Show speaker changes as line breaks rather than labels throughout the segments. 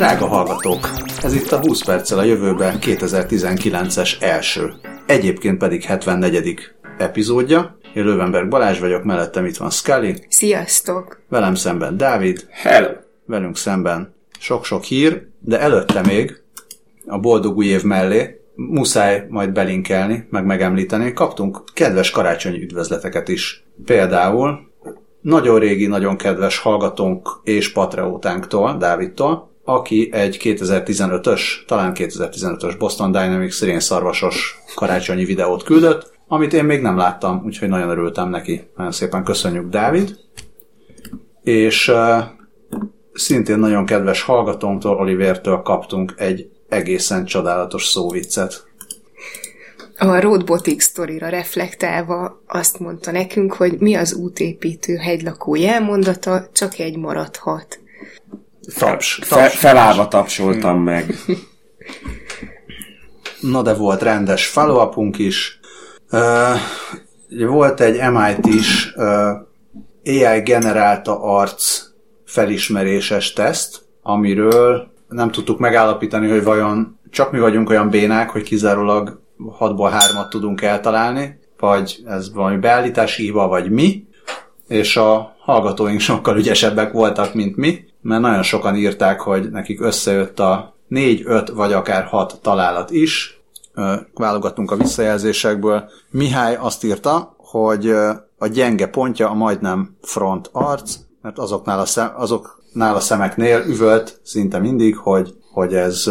Drága hallgatók, ez itt a 20 perccel a jövőbe 2019-es első, egyébként pedig 74. epizódja. Én Lővenberg Balázs vagyok, mellettem itt van Scully.
Sziasztok!
Velem szemben Dávid.
Hello!
Velünk szemben sok-sok hír, de előtte még a boldog új év mellé muszáj majd belinkelni, meg megemlíteni. Kaptunk kedves karácsonyi üdvözleteket is. Például nagyon régi, nagyon kedves hallgatónk és patreótánktól, Dávidtól, aki egy 2015-ös, talán 2015-ös Boston Dynamics szirén szarvasos karácsonyi videót küldött, amit én még nem láttam, úgyhogy nagyon örültem neki. Nagyon szépen köszönjük, Dávid. És uh, szintén nagyon kedves hallgatónktól, Olivertől kaptunk egy egészen csodálatos szóviccet.
A Roadbotic sztorira reflektálva azt mondta nekünk, hogy mi az útépítő hegylakó jelmondata, csak egy maradhat.
Taps.
Fe, felállva tapsoltam meg.
Na de volt rendes follow is. Uh, volt egy MIT-s uh, AI generálta arc felismeréses teszt, amiről nem tudtuk megállapítani, hogy vajon csak mi vagyunk olyan bénák, hogy kizárólag 6-ból 3-at tudunk eltalálni, vagy ez valami beállítási hiba, vagy mi, és a hallgatóink sokkal ügyesebbek voltak, mint mi, mert nagyon sokan írták, hogy nekik összejött a 4, 5 vagy akár 6 találat is. Válogattunk a visszajelzésekből. Mihály azt írta, hogy a gyenge pontja a majdnem front arc, mert azoknál a, szem, azoknál a szemeknél üvölt szinte mindig, hogy, hogy ez,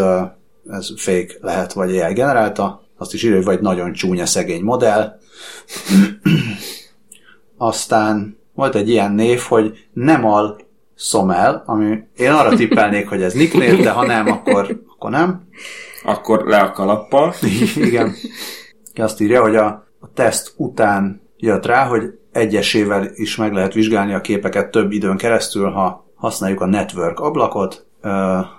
ez fake lehet, vagy AI generálta. Azt is írja, hogy vagy nagyon csúnya szegény modell. Aztán volt egy ilyen név, hogy nem al Somel, ami én arra tippelnék, hogy ez nicknév, de ha nem, akkor, akkor nem.
Akkor le a kalappal.
Igen. Azt írja, hogy a, a teszt után jött rá, hogy egyesével is meg lehet vizsgálni a képeket több időn keresztül, ha használjuk a network ablakot.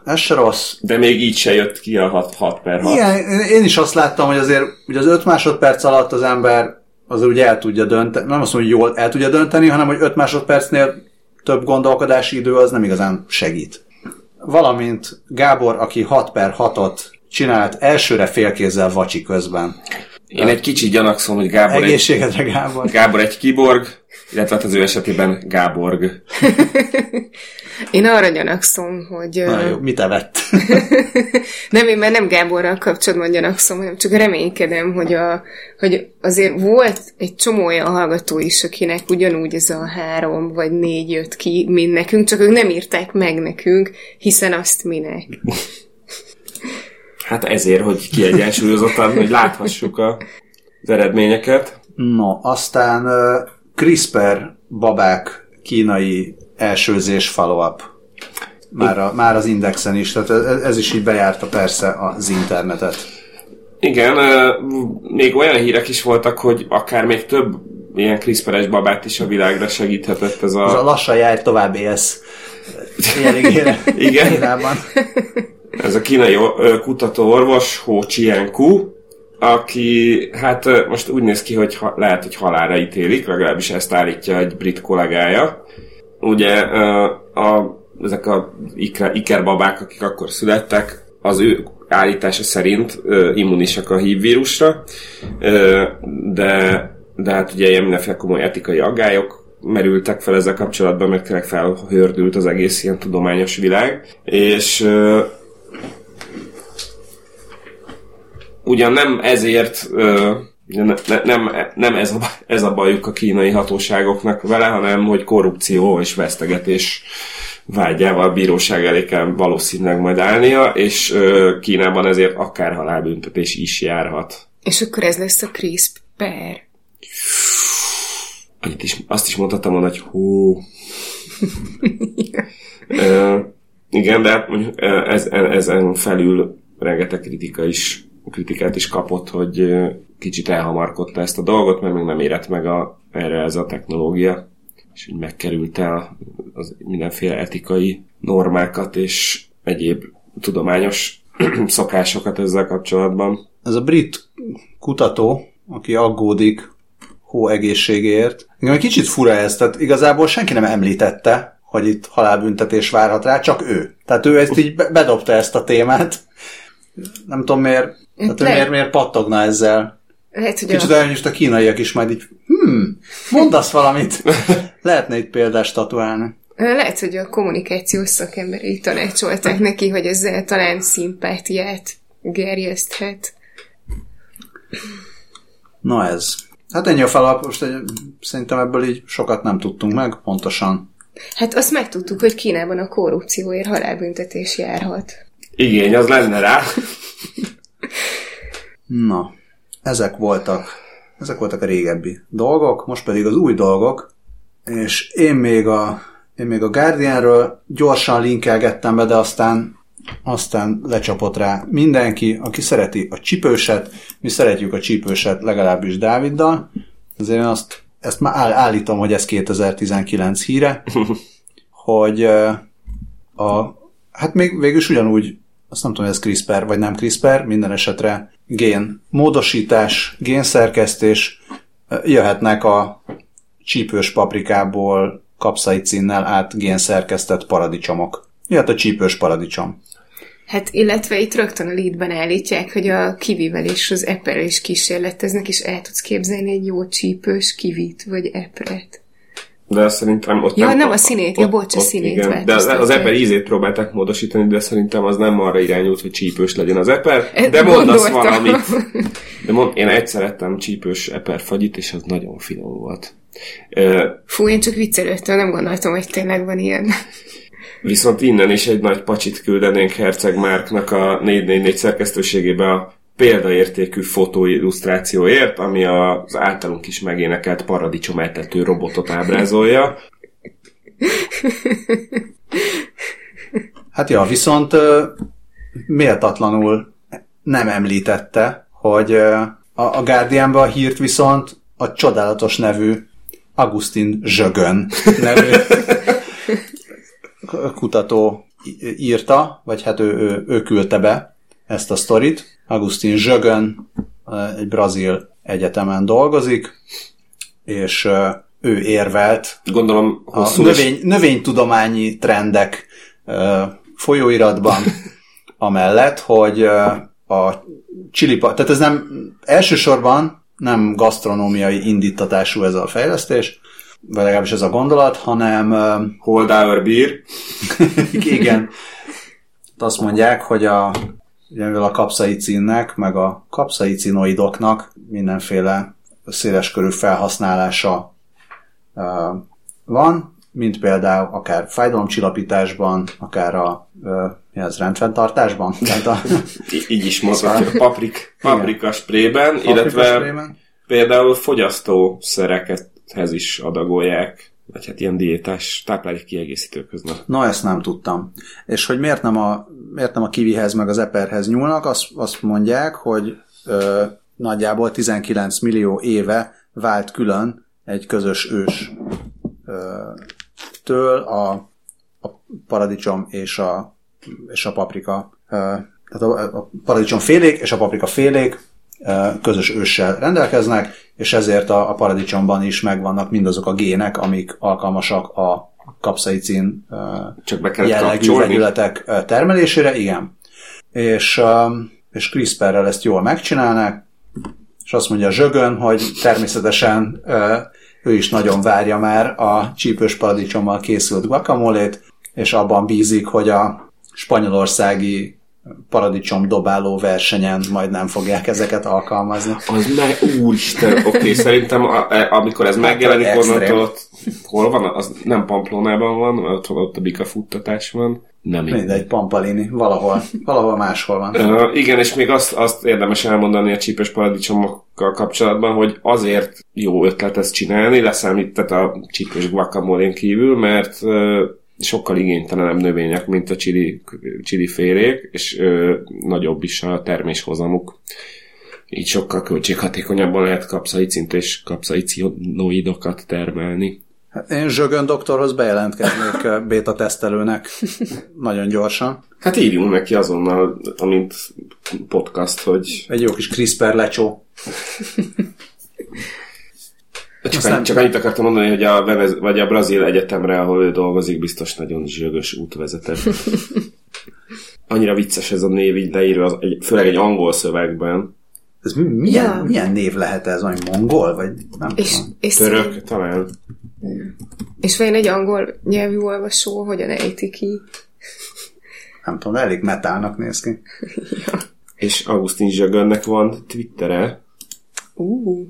Ez se rossz.
De még így se jött ki a 6, 6 per 6.
Igen, én is azt láttam, hogy azért ugye az 5 másodperc alatt az ember az ugye el tudja dönteni, nem azt mondom, hogy jól el tudja dönteni, hanem hogy 5 másodpercnél több gondolkodási idő az nem igazán segít. Valamint Gábor, aki 6 per 6-ot csinált elsőre félkézzel vacsi közben.
Én egy kicsit gyanakszom, hogy Gábor
Egészségedre, egy, Gábor.
Gábor egy kiborg, illetve hát az ő esetében Gáborg.
Én arra gyanakszom, hogy...
Na jó, mit evett?
nem, én már nem Gáborral kapcsolatban gyanakszom, hanem csak reménykedem, hogy, a, hogy azért volt egy csomó olyan hallgató is, akinek ugyanúgy ez a három vagy négy jött ki, mint nekünk, csak ők nem írták meg nekünk, hiszen azt minek.
Hát ezért, hogy kiegyensúlyozottan, hogy láthassuk a, az eredményeket.
No, aztán uh, CRISPR babák kínai elsőzés follow-up. Már, a, már az indexen is, tehát ez, ez is így bejárta persze az internetet.
Igen, még olyan hírek is voltak, hogy akár még több ilyen CRISPR-es babát is a világra segíthetett ez a...
Ez a lassan jár, tovább élsz.
Igen. Kínában. Ez a kínai kutató orvos, Ho Chien-ku, aki hát most úgy néz ki, hogy ha, lehet, hogy halára ítélik, legalábbis ezt állítja egy brit kollégája. Ugye a, a, ezek a iker, ikerbabák, akik akkor születtek, az ő állítása szerint ö, immunisak a HIV vírusra, de, de hát ugye ilyen mindenféle komoly etikai aggályok merültek fel ezzel kapcsolatban, mert tényleg felhördült az egész ilyen tudományos világ, és ugyan nem ezért ö, ne, nem, nem ez, a, ez a bajuk a kínai hatóságoknak vele, hanem hogy korrupció és vesztegetés vágyával a bíróság elé kell valószínűleg majd állnia, és Kínában ezért akár halálbüntetés is járhat.
És akkor ez lesz a CRISPR.
Annyit is, azt is mondhattam volna, hogy hú. ö, igen, de ez, ezen felül rengeteg kritika is kritikát is kapott, hogy kicsit elhamarkodta ezt a dolgot, mert még nem érett meg a, erre ez a technológia, és úgy megkerülte az mindenféle etikai normákat és egyéb tudományos szokásokat ezzel kapcsolatban.
Ez a brit kutató, aki aggódik hó egészségért. Igen, egy kicsit fura ez, tehát igazából senki nem említette, hogy itt halálbüntetés várhat rá, csak ő. Tehát ő ezt így bedobta ezt a témát. Nem tudom miért, tehát
Le-
miért, miért pattogna ezzel.
Lehet, hogy
Kicsit
a,
olyan, a kínaiak is majd így, hmm, mondasz valamit. Lehetne egy példást statuálni.
lehet, hogy a kommunikációs szakemberei tanácsolták neki, hogy ezzel talán szimpátiát gerjeszthet.
Na ez. Hát ennyi a falap, most egy, szerintem ebből így sokat nem tudtunk meg, pontosan.
Hát azt megtudtuk, hogy Kínában a korrupcióért halálbüntetés járhat.
Igény az lenne rá.
Na, ezek voltak, ezek voltak a régebbi dolgok, most pedig az új dolgok, és én még a, én még a Guardianről gyorsan linkelgettem be, de aztán aztán lecsapott rá mindenki, aki szereti a csípőset, mi szeretjük a csípőset legalábbis Dáviddal, ezért én azt, ezt már áll, állítom, hogy ez 2019 híre, hogy a, hát még végül is ugyanúgy, azt nem tudom, ez CRISPR vagy nem CRISPR, minden esetre gén módosítás, génszerkesztés, jöhetnek a csípős paprikából kapszaicinnel át génszerkesztett paradicsomok. Jöhet a csípős paradicsom.
Hát, illetve itt rögtön a leadben állítják, hogy a kivivel és az eperrel is kísérleteznek, és el tudsz képzelni egy jó csípős kivit, vagy epret.
De szerintem ott
Ja, nem a színét, ja, bocs, a
ott
színét
igen. De az, az eper ízét próbálták módosítani, de szerintem az nem arra irányult, hogy csípős legyen az eper. De mondasz
gondoltam.
valamit. De mond, én egyszer ettem csípős eper fagyit, és az nagyon finom volt.
Fú, én csak viccelődtem, nem gondoltam, hogy tényleg van ilyen.
Viszont innen is egy nagy pacsit küldenénk Herceg Márknak a 444 szerkesztőségébe a példaértékű fotóillusztrációért, ami az általunk is megénekelt paradicsom etető robotot ábrázolja.
Hát ja, viszont méltatlanul nem említette, hogy a, Guardianban a hírt viszont a csodálatos nevű Augustin Zsögön nevű kutató írta, vagy hát ő, ő, ő küldte be ezt a sztorit. Augustin Zsögön egy brazil egyetemen dolgozik, és ő érvelt
Gondolom
a növény, növénytudományi trendek folyóiratban, amellett, hogy a csilipa, tehát ez nem elsősorban nem gasztronómiai indítatású ez a fejlesztés, vagy legalábbis ez a gondolat, hanem
Hold our beer.
igen, azt mondják, hogy a, ugye mivel a kapszaicinnek, meg a kapszaicinoidoknak mindenféle széleskörű felhasználása van, mint például akár fájdalomcsillapításban, akár a mi az, rendfenntartásban, a
így is mondhatja. Paprik, paprika sprayben, illetve
paprikasprayben.
például fogyasztószerekhez is adagolják, vagy hát ilyen diétás táplálék kiegészítőkhöz. Na.
Na, ezt nem tudtam. És hogy miért nem a, miért nem a kivihez meg az eperhez nyúlnak, azt, azt mondják, hogy ö, nagyjából 19 millió éve vált külön egy közös ős ö, től a, a paradicsom és a, és a paprika. Ö, tehát a, a paradicsom félék és a paprika félék közös őssel rendelkeznek, és ezért a, a paradicsomban is megvannak mindazok a gének, amik alkalmasak a kapszaicin
Csak be kellett
jellegű
kapcsolni.
vegyületek termelésére, igen. És, és CRISPR-rel ezt jól megcsinálnak, és azt mondja Zsögön, hogy természetesen ő is nagyon várja már a csípős paradicsommal készült guacamolét, és abban bízik, hogy a spanyolországi paradicsom dobáló versenyen majd nem fogják ezeket alkalmazni.
Az meg, úristen, oké, okay, szerintem a, e, amikor ez megjelenik,
extrém.
onnantól ott, hol van? Az nem Pamplonában van, ott, ott a bika futtatás van. Nem így.
Mindegy, Pampalini, valahol, valahol máshol van.
Uh, igen, és még azt, azt érdemes elmondani a csípes paradicsomokkal kapcsolatban, hogy azért jó ötlet ezt csinálni, leszámített a csípes guacamolén kívül, mert uh, sokkal igénytelenebb növények, mint a chili, chili férék, és uh, nagyobb is a terméshozamuk. Így sokkal költséghatékonyabban lehet kapszaicint és kapszaicinoidokat termelni.
Hát Én Zsögön doktorhoz bejelentkeznék ö, beta tesztelőnek nagyon gyorsan.
Hát írjunk neki azonnal, amint podcast, hogy
Egy jó kis CRISPR lecsó.
Csak,
Aztán-
annyi, csak annyit akartam mondani, hogy a, Venez, vagy a brazil egyetemre, ahol ő dolgozik, biztos nagyon zsögös út vezetett. Annyira vicces ez a név így leírva, az, egy, főleg egy angol szövegben.
Ez mi- milyen,
Ja.
milyen név lehet ez? Vagy mongol? Vagy nem
És,
tudom.
és,
Török, talán.
és vajon egy angol nyelvű olvasó hogyan ejti ki?
Nem tudom, de elég metálnak néz ki.
És Augustin Zsögönnek van Twittere,
Uh,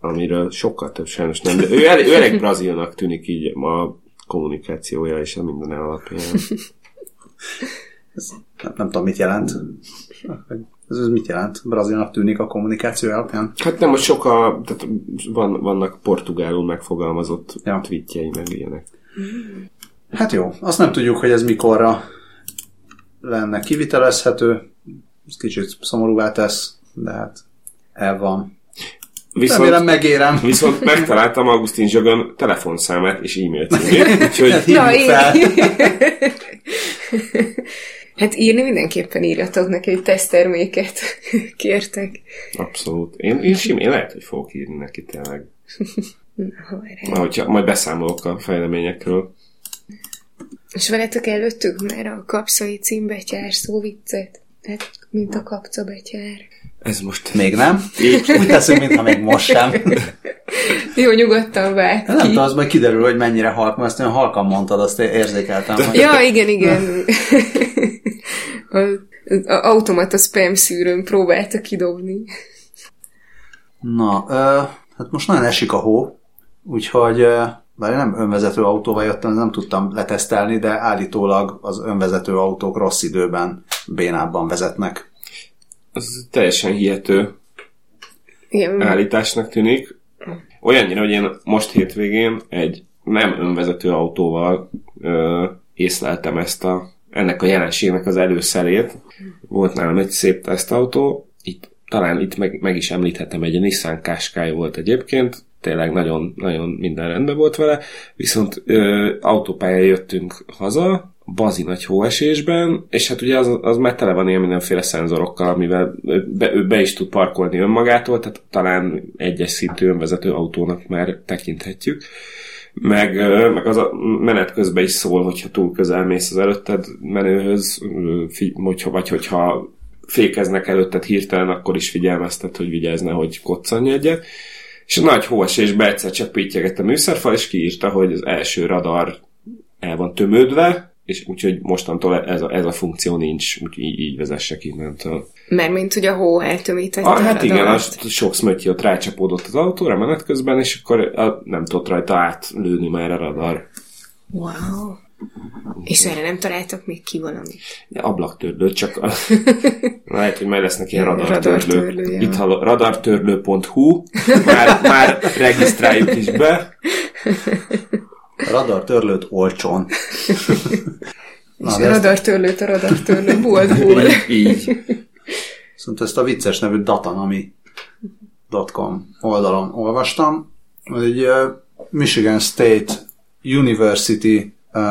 amiről
sokkal több sajnos nem. De ő, elég, ő elég brazilnak tűnik így a kommunikációja és a minden alapján.
Nem, nem tudom, mit jelent. Ez, ez mit jelent? Brazilnak tűnik a kommunikáció alapján?
Hát nem, most sokkal, tehát van, vannak portugálul megfogalmazott
ja.
tweetjei, meg ilyenek.
Hát jó, azt nem tudjuk, hogy ez mikorra lenne kivitelezhető. Ez kicsit szomorúvá tesz, de hát el van.
Viszont,
Remélem megérem.
viszont megtaláltam Augustin Zsögön telefonszámát és e-mail címét, úgyhogy
Hát
Na,
fel.
hát írni mindenképpen írjatok neki egy tesztterméket. Kértek.
abszolút. Én, én simán lehet, hogy fogok írni neki tényleg. Majd, hogyha, majd beszámolok a fejleményekről.
És veletek előttük már a kapszai címbetyár szóviccet? Hát, mint a kapcabetyár.
Ez most...
Még nem?
Így,
Úgy teszünk, mintha még most sem.
Jó, nyugodtan vág
Nem tudom, az majd kiderül, hogy mennyire halk, mert ezt olyan halkan mondtad, azt érzékeltem. Hogy...
Ja, igen, igen. A, az automata spam szűrőn próbálta kidobni.
Na, ö, hát most nagyon esik a hó, úgyhogy ö, bár én nem önvezető autóval jöttem, nem tudtam letesztelni, de állítólag az önvezető autók rossz időben bénábban vezetnek.
Az teljesen hihető
Igen,
állításnak tűnik. Olyannyira, hogy én most hétvégén egy nem önvezető autóval ö, észleltem ezt a, ennek a jelenségnek az előszerét. Volt nálam egy szép tesztautó, itt, talán itt meg, meg is említhetem, egy Nissan Qashqai volt egyébként, tényleg nagyon, nagyon minden rendben volt vele, viszont ö, autópályán jöttünk haza, bazi nagy hóesésben, és hát ugye az, az már tele van ilyen mindenféle szenzorokkal, amivel be, ő be is tud parkolni önmagától, tehát talán egyes szintű önvezető autónak már tekinthetjük. Meg, meg az a menet közben is szól, hogyha túl közel mész az előtted menőhöz, vagy hogyha fékeznek előtted hirtelen, akkor is figyelmeztet, hogy vigyázz, hogy koccanj egyet. És a nagy hóesésben egyszer csak a műszerfal, és kiírta, hogy az első radar el van tömődve, és úgyhogy mostantól ez a, ez a funkció nincs, úgyhogy így, így vezessek innentől.
Mert mint hogy a hó eltömítette
Ah, hát igen, az sok szmötyi ott rácsapódott az autóra menet közben, és akkor a, nem tudott rajta átlőni már a radar.
Wow. És erre nem találtak még ki valamit.
Ja, ablaktörlő, csak a, lehet, hogy majd lesznek ilyen
Radartörlő,
radartörlő.
ja.
Itt hall, radartörlő.hu, már, már regisztráljuk is be.
A radar törlőt olcsón.
És
de
a radartörlőt a radartörlő boltból.
Így.
Viszont ezt a vicces nevű datanami.com oldalon olvastam. Egy uh, Michigan State University uh,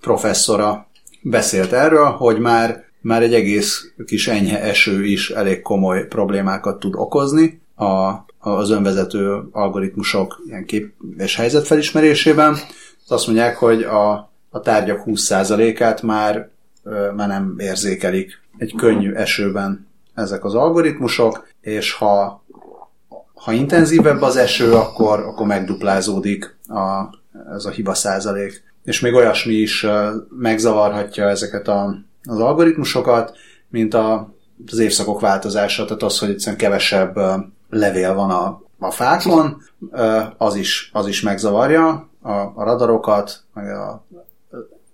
professzora beszélt erről, hogy már, már egy egész kis enyhe eső is elég komoly problémákat tud okozni a, az önvezető algoritmusok ilyen kép és helyzetfelismerésében. Azt mondják, hogy a, a tárgyak 20%-át már, már nem érzékelik egy könnyű esőben ezek az algoritmusok, és ha, ha intenzívebb az eső, akkor, akkor megduplázódik a, ez a hiba százalék. És még olyasmi is megzavarhatja ezeket a, az algoritmusokat, mint a, az évszakok változása, tehát az, hogy egyszerűen kevesebb levél van a, a fákon, az is, az is megzavarja a, a radarokat, meg a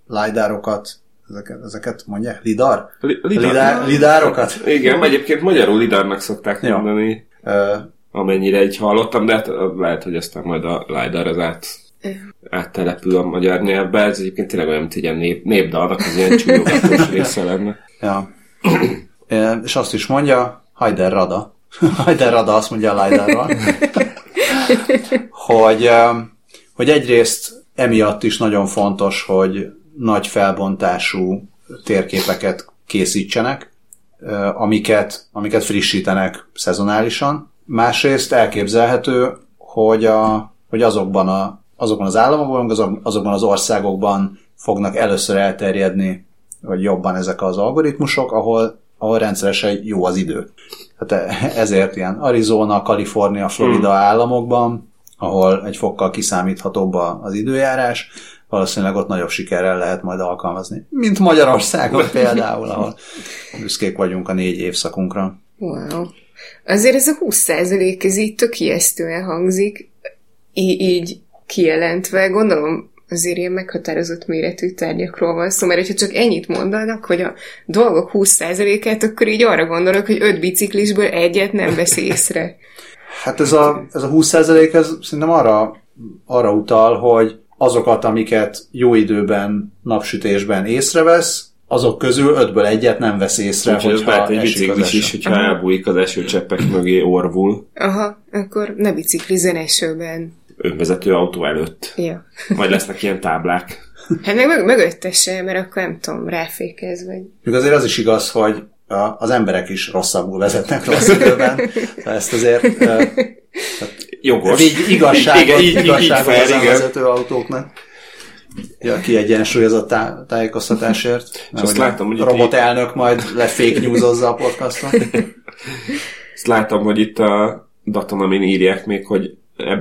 lidárokat, ezeket, ezeket mondják? Lidar?
Li-
Lidár, lidárokat?
Igen, egyébként magyarul lidárnak szokták
Ja.
mondani,
Ö,
amennyire így hallottam, de hát lehet, hogy aztán majd a lidar az át, áttelepül a magyar nyelvbe. Ez egyébként tényleg olyan, mint egy ilyen nép, népdalnak az ilyen csúlyogatós része lenne.
Ja. É, És azt is mondja, Hajder Rada. Hajder Rada azt mondja a Lidarral, hogy, hogy egyrészt emiatt is nagyon fontos, hogy nagy felbontású térképeket készítsenek, amiket, amiket frissítenek szezonálisan, Másrészt elképzelhető, hogy, a, hogy azokban, a, azokban az államokban, azok- azokban az országokban fognak először elterjedni, vagy jobban ezek az algoritmusok, ahol, ahol rendszeresen jó az idő. Hát ezért ilyen Arizona, Kalifornia, Florida államokban, ahol egy fokkal kiszámíthatóbb az időjárás, valószínűleg ott nagyobb sikerrel lehet majd alkalmazni. Mint Magyarországon például, ahol büszkék vagyunk a négy évszakunkra.
Wow. Azért ez a 20% ez így tök ijesztően hangzik, így kijelentve. Gondolom azért ilyen meghatározott méretű tárgyakról van szó, mert ha csak ennyit mondanak, hogy a dolgok 20%-át, akkor így arra gondolok, hogy öt biciklisből egyet nem vesz észre.
Hát ez a, ez a 20% ez szerintem arra, arra utal, hogy azokat, amiket jó időben, napsütésben észrevesz, azok közül ötből egyet nem vesz észre,
az
hogyha
lehet egy biciklis is,
eső.
hogyha elbújik az esőcseppek mögé orvul
Aha, akkor ne biciklizzen esőben.
Önvezető autó előtt.
Ja.
Majd lesznek ilyen táblák.
Hát meg, meg mögötte se, mert akkor nem tudom, ráfékez vagy.
Még azért az is igaz, hogy a, az emberek is rosszabbul vezetnek rossz időben. Ezt azért ö,
Jogos.
így igazságot,
Igen, így, így, így
igazságot
fair,
az vezető autóknak. Ja, kiegyensúlyozott tá- tájékoztatásért. Mert
azt látom, hogy
a
itt
robot
így-
elnök majd le fake newsozza a podcaston.
Ezt látom, hogy itt a daton, amin írják még, hogy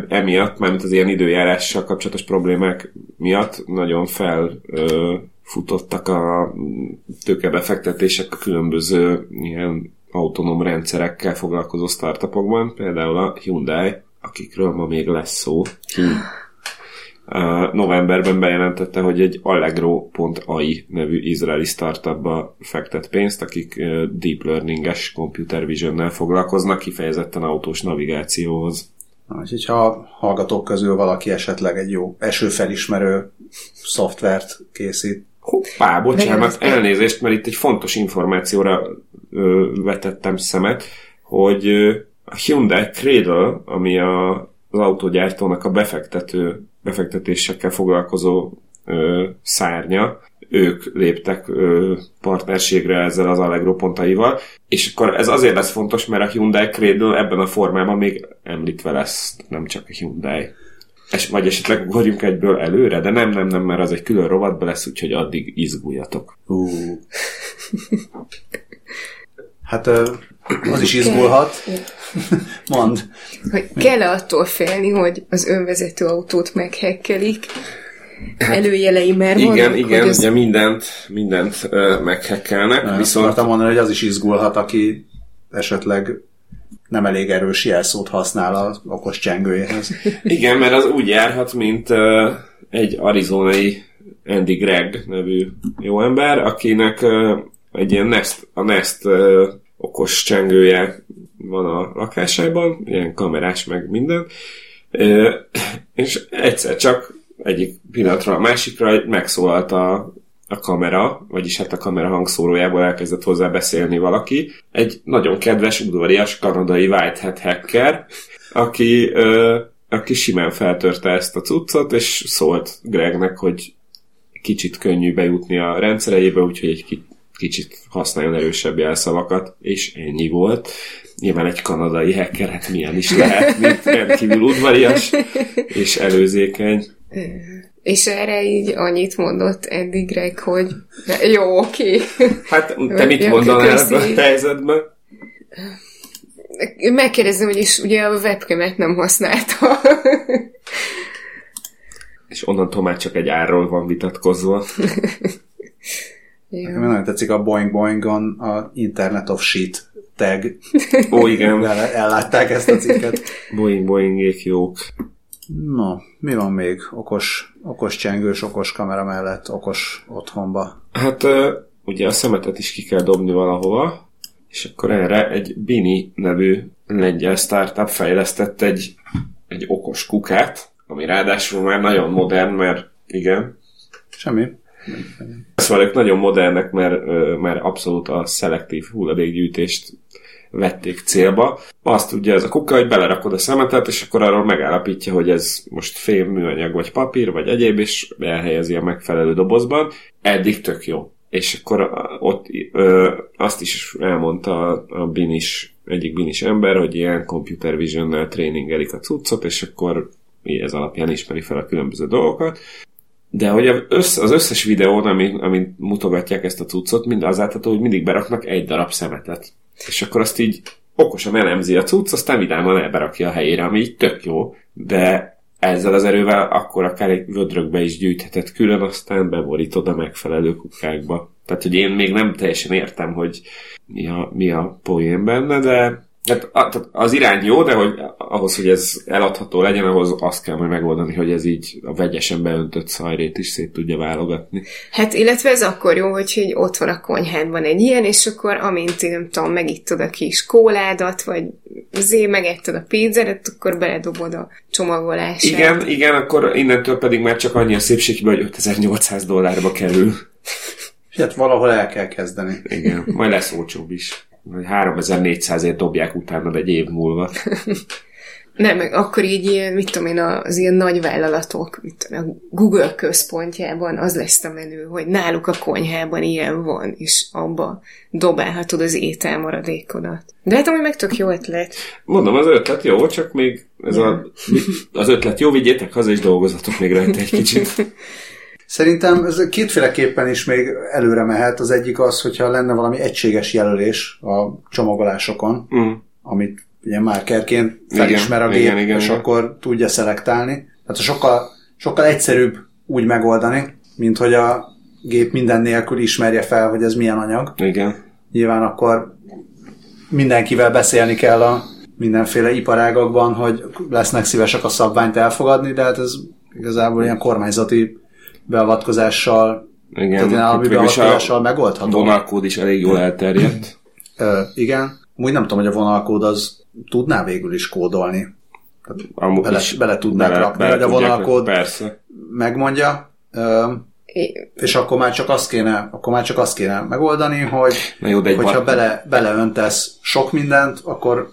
emiatt, mármint az ilyen időjárással kapcsolatos problémák miatt nagyon felfutottak a tőkebefektetések a különböző ilyen autonóm rendszerekkel foglalkozó startupokban, például a Hyundai, akikről ma még lesz szó. Uh, novemberben bejelentette, hogy egy Allegro.ai nevű izraeli startupba fektet pénzt, akik deep learninges computer visionnel foglalkoznak, kifejezetten autós navigációhoz.
Úgyhogy ha a hallgatók közül valaki esetleg egy jó esőfelismerő szoftvert készít,
Hoppá, bocsánat, elnézést, mert itt egy fontos információra ö, vetettem szemet, hogy a Hyundai Cradle, ami a, az autógyártónak a befektető, befektetésekkel foglalkozó ö, szárnya, ők léptek ö, partnerségre ezzel az Allegro pontaival, és akkor ez azért lesz fontos, mert a Hyundai Cradle ebben a formában még említve lesz, nem csak a Hyundai. Es, vagy esetleg ugorjunk egyből előre, de nem, nem, nem, mert az egy külön rovatba lesz, úgyhogy addig izguljatok.
Ú. Hát ö, az is izgulhat. Mond.
Hogy kell attól félni, hogy az önvezető autót meghekkelik? Előjelei már vannak,
Igen, igen, ugye mindent, mindent uh, meghekkelnek,
Viszont
viszont
akartam mondani, hogy az is izgulhat, aki esetleg nem elég erős jelszót használ az okos csengőjéhez.
igen, mert az úgy járhat, mint uh, egy arizonai Andy Gregg nevű jó ember, akinek uh, egy ilyen Nest, a Nest uh, okos csengője van a lakásában, ilyen kamerás meg minden, uh, és egyszer csak egyik pillanatra a másikra megszólalt a, a kamera, vagyis hát a kamera hangszórójából elkezdett hozzá beszélni valaki. Egy nagyon kedves, udvarias kanadai Whitehead hacker, aki, ö, aki simán feltörte ezt a cuccot, és szólt Gregnek, hogy kicsit könnyű bejutni a rendszereibe, úgyhogy egy ki- kicsit használjon erősebb jelszavakat, és ennyi volt. Nyilván egy kanadai hacker, hát milyen is lehet, mint rendkívül udvarias és előzékeny.
És erre így annyit mondott Andy Gregg, hogy jó, oké.
Hát te mit mondanál ebben a helyzetben?
Megkérdezem, hogy is ugye a webcamet nem használta.
És onnantól már csak egy árról van vitatkozva.
Nekem nagyon tetszik a Boing Boingon a Internet of Shit tag.
Ó, igen,
ellátták ezt a cikket.
Boeing, Boeingék jók.
No, mi van még okos, okos csengős, okos kamera mellett, okos otthonba?
Hát ugye a szemetet is ki kell dobni valahova, és akkor erre egy Bini nevű lengyel startup fejlesztett egy, egy okos kukát, ami ráadásul már nagyon modern, mert igen,
Semmi.
Szóval ők nagyon modernek, mert már abszolút a szelektív hulladékgyűjtést vették célba. Azt tudja ez a kuka, hogy belerakod a szemetet, és akkor arról megállapítja, hogy ez most fém, műanyag, vagy papír, vagy egyéb, és elhelyezi a megfelelő dobozban. Eddig tök jó. És akkor ott ö, azt is elmondta a, a Bin is egyik binis ember, hogy ilyen computer vision tréningelik a cuccot, és akkor ez alapján ismeri fel a különböző dolgokat. De hogy az összes videón, amit, amit mutogatják ezt a cuccot, mind az átható, hogy mindig beraknak egy darab szemetet. És akkor azt így okosan elemzi a cucc, aztán vidáman elberakja a helyére, ami így tök jó, de ezzel az erővel akkor akár egy vödrökbe is gyűjthetett külön, aztán beborítod a megfelelő kukákba. Tehát, hogy én még nem teljesen értem, hogy mi a, mi a poén benne, de Hát az irány jó, de hogy ahhoz, hogy ez eladható legyen, ahhoz azt kell majd megoldani, hogy ez így a vegyesen beöntött szajrét is szét tudja válogatni.
Hát illetve ez akkor jó, hogy ott van a konyhádban egy ilyen, és akkor amint nem tudom, megittad a kis kóládat, vagy zé, megetted a pizzádat, akkor beledobod a csomagolását.
Igen, igen, akkor innentől pedig már csak annyi a szépségben, hogy 5800 dollárba kerül.
Hát valahol el kell kezdeni.
Igen, majd lesz olcsóbb is 3400-ért dobják utána egy év múlva.
Nem, meg akkor így ilyen, mit tudom én, az ilyen nagy vállalatok, mit tudom, a Google központjában az lesz a menő, hogy náluk a konyhában ilyen van, és abba dobálhatod az ételmaradékodat. De hát ami meg tök jó ötlet.
Mondom, az ötlet jó, csak még ez a, az ötlet jó, vigyétek haza, és dolgozatok még rajta egy kicsit.
Szerintem ez kétféleképpen is még előre mehet. Az egyik az, hogyha lenne valami egységes jelölés a csomagolásokon, mm. amit ugye márkerként felismer a gép, igen, igen, és igen. akkor tudja szelektálni. Tehát sokkal, sokkal egyszerűbb úgy megoldani, mint hogy a gép minden nélkül ismerje fel, hogy ez milyen anyag.
Igen.
Nyilván akkor mindenkivel beszélni kell a mindenféle iparágakban, hogy lesznek szívesek a szabványt elfogadni, de hát ez igazából ilyen kormányzati beavatkozással,
igen,
tehát állami beavatkozással megoldható.
A vonalkód is elég jól elterjedt.
Ö, igen. Úgy nem tudom, hogy a vonalkód az tudná végül is kódolni. Tehát bele, is bele tudnák bele, rakni, bele hogy a vonalkód
persze.
megmondja. Ö, és akkor már csak azt kéne, akkor már csak azt kéne megoldani, hogy
Na jó, de
hogyha bele, beleöntesz sok mindent, akkor